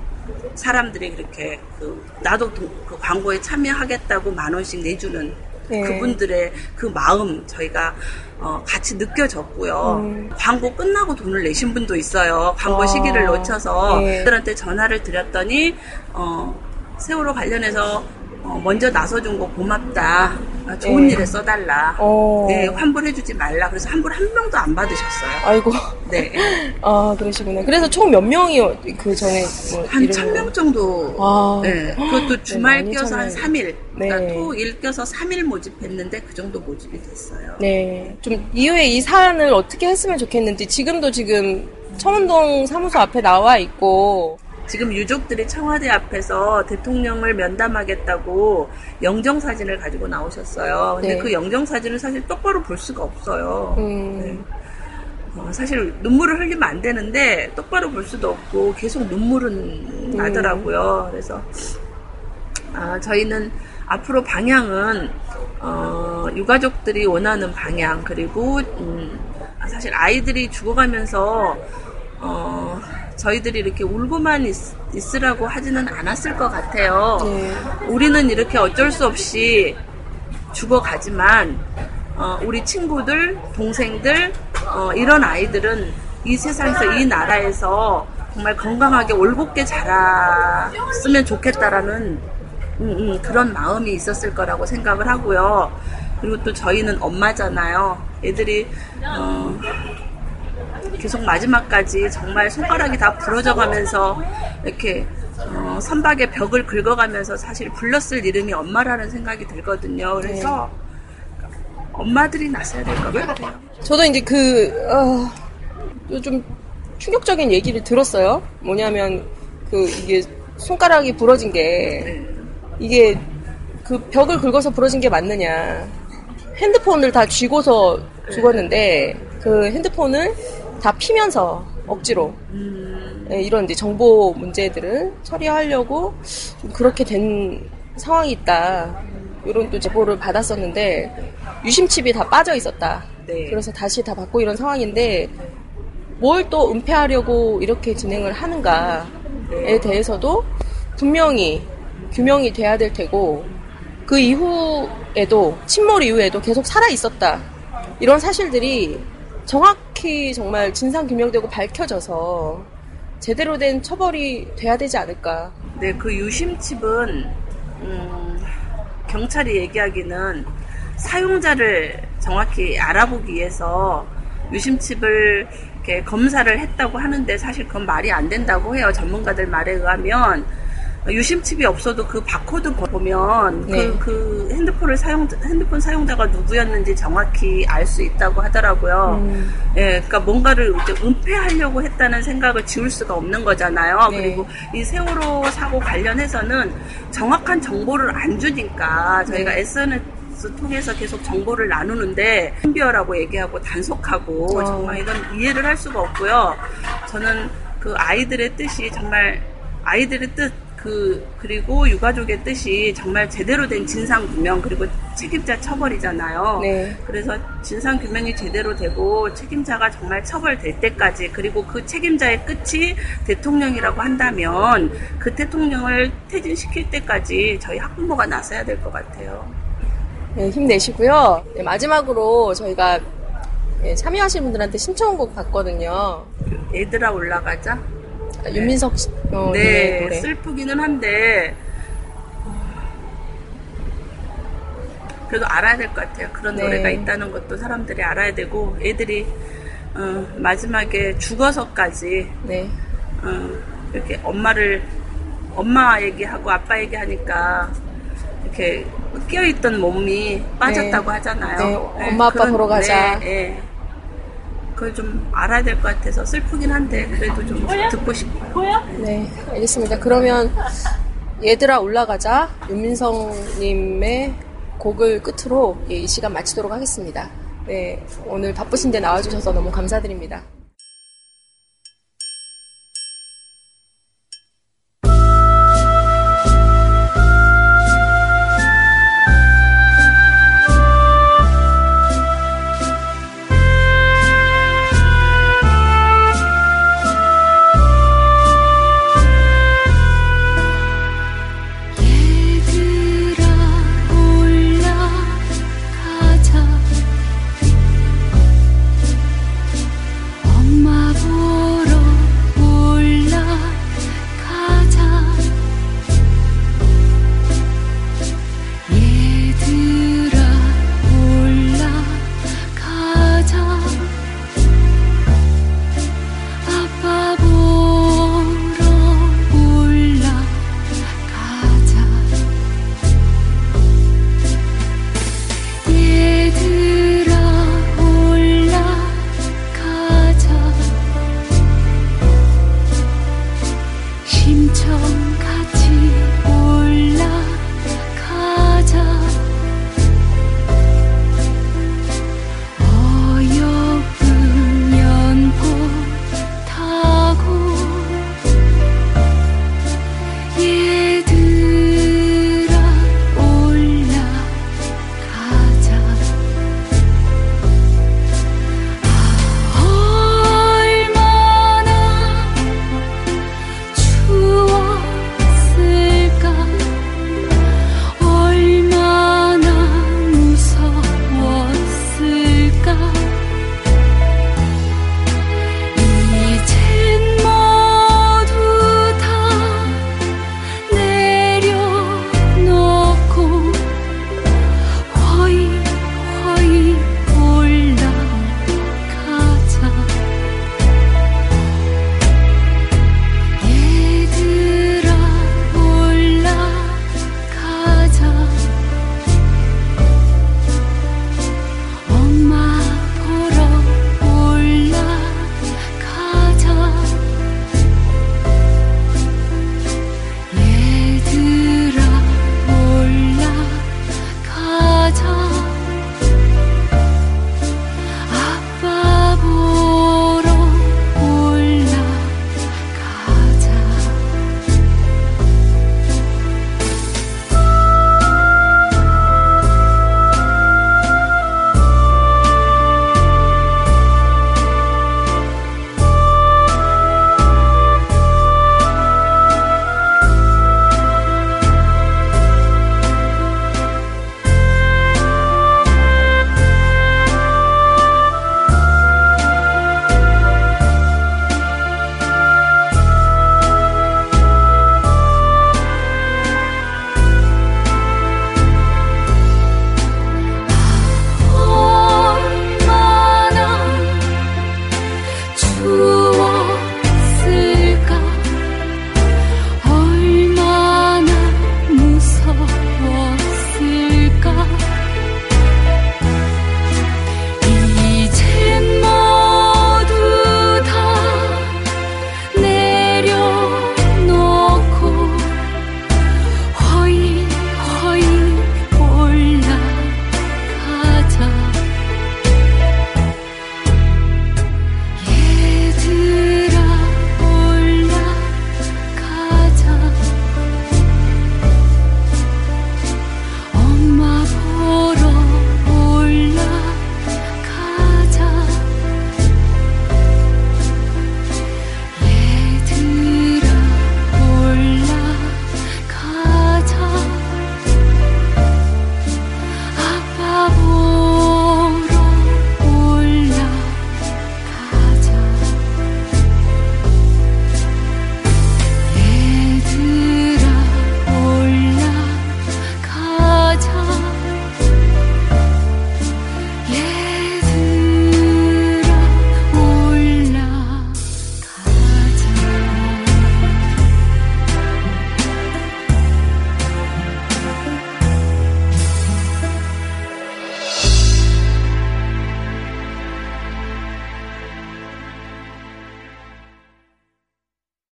사람들이 그렇게 그 나도 도- 그 광고에 참여하겠다고 만 원씩 내주는 네. 그분들의 그 마음 저희가 어, 같이 느껴졌고요. 음. 광고 끝나고 돈을 내신 분도 있어요. 광고 아, 시기를 놓쳐서 네. 그들한테 전화를 드렸더니 어, 세월호 관련해서 어, 먼저 나서준 거 고맙다. 아, 좋은 네. 일에 써달라. 어. 네, 환불해주지 말라. 그래서 환불 한 명도 안 받으셨어요. 아이고. 네. 아, 그러시구나. 그래서 총 몇 명이 그 전에 뭐 한 천 명 정도. 아. 네. 그것도 주말 많이 껴서 한 참여해. 3일. 그러니까 네. 토, 일 껴서 3일 모집했는데 그 정도 모집이 됐어요. 네. 좀 이후에 이 사안을 어떻게 했으면 좋겠는지 지금도 지금 청운동 사무소 앞에 나와 있고 지금 유족들이 청와대 앞에서 대통령을 면담하겠다고 영정 사진을 가지고 나오셨어요. 근데 네. 그 영정 사진을 사실 똑바로 볼 수가 없어요. 음. 네. 어, 사실 눈물을 흘리면 안 되는데 똑바로 볼 수도 없고 계속 눈물은 음. 나더라고요. 그래서 아, 저희는 앞으로 방향은 어, 유가족들이 원하는 방향 그리고 음, 아, 사실 아이들이 죽어가면서 어, 저희들이 이렇게 울고만 있, 으라고 하지는 않았을 것 같아요. 네. 우리는 이렇게 어쩔 수 없이 죽어가지만 어, 우리 친구들, 동생들 어, 이런 아이들은 이 세상에서 이 나라에서 정말 건강하게 올곧게 자랐으면 좋겠다라는 음, 음, 그런 마음이 있었을 거라고 생각을 하고요. 그리고 또 저희는 엄마잖아요. 애들이 어, 계속 마지막까지 정말 손가락이 다 부러져 가면서 이렇게 어, 선박의 벽을 긁어가면서 사실 불렀을 이름이 엄마라는 생각이 들거든요. 그래서 엄마들이 나서야 될 것 같아요. 저도 이제 그, 어, 또좀 충격적인 얘기를 들었어요. 뭐냐면, 그, 이게 손가락이 부러진 게, 이게 그 벽을 긁어서 부러진 게 맞느냐. 핸드폰을 다 쥐고서 죽었는데, 그 핸드폰을 다 피면서 억지로, 예, 이런 이제 정보 문제들을 처리하려고 좀 그렇게 된 상황이 있다. 이런 또 제보를 받았었는데, 유심칩이 다 빠져 있었다. 네. 그래서 다시 다 받고 이런 상황인데 뭘 또 은폐하려고 이렇게 진행을 하는가에 대해서도 분명히 규명이 돼야 될 테고 그 이후에도 침몰 이후에도 계속 살아 있었다 이런 사실들이 정확히 정말 진상 규명되고 밝혀져서 제대로 된 처벌이 돼야 되지 않을까 네, 그 유심칩은 음, 경찰이 얘기하기는 사용자를 정확히 알아보기 위해서 유심칩을 검사를 했다고 하는데 사실 그건 말이 안 된다고 해요. 전문가들 말에 의하면 유심칩이 없어도 그 바코드 보면 네. 그, 그 핸드폰을 사용 핸드폰 사용자가 누구였는지 정확히 알 수 있다고 하더라고요. 음. 예, 그러니까 뭔가를 이제 은폐하려고 했다는 생각을 지울 수가 없는 거잖아요. 네. 그리고 이 세월호 사고 관련해서는 정확한 정보를 안 주니까 저희가 네. SNS 통해서 계속 정보를 나누는데 신비어라고 얘기하고 단속하고 어. 정말 이건 이해를 할 수가 없고요. 저는 그 아이들의 뜻이 정말 아이들의 뜻 그 그리고 유가족의 뜻이 정말 제대로 된 진상 규명 그리고 책임자 처벌이잖아요. 네. 그래서 진상 규명이 제대로 되고 책임자가 정말 처벌될 때까지 그리고 그 책임자의 끝이 대통령이라고 한다면 그 대통령을 퇴진시킬 때까지 저희 학부모가 나서야 될 것 같아요. 네, 힘내시고요. 네, 마지막으로 저희가 예, 참여하신 분들한테 신청곡 받거든요. 애들아 올라가자. 아, 윤민석 씨, 어, 네, 네, 노래. 슬프기는 한데 그래도 알아야 될 것 같아요. 그런 네. 노래가 있다는 것도 사람들이 알아야 되고 애들이 어, 마지막에 죽어서까지 네. 어, 이렇게 엄마를 엄마 얘기하고 아빠 얘기하니까 이렇게 끼어있던 몸이 빠졌다고 네. 하잖아요. 네, 엄마, 아빠 보러 가자. 네, 네. 그걸 좀 알아야 될 것 같아서 슬프긴 한데 그래도 좀 듣고 싶어요. 네, 알겠습니다. 그러면 얘들아 올라가자 윤민성님의 곡을 끝으로 예, 이 시간 마치도록 하겠습니다. 네, 오늘 바쁘신데 나와주셔서 너무 감사드립니다.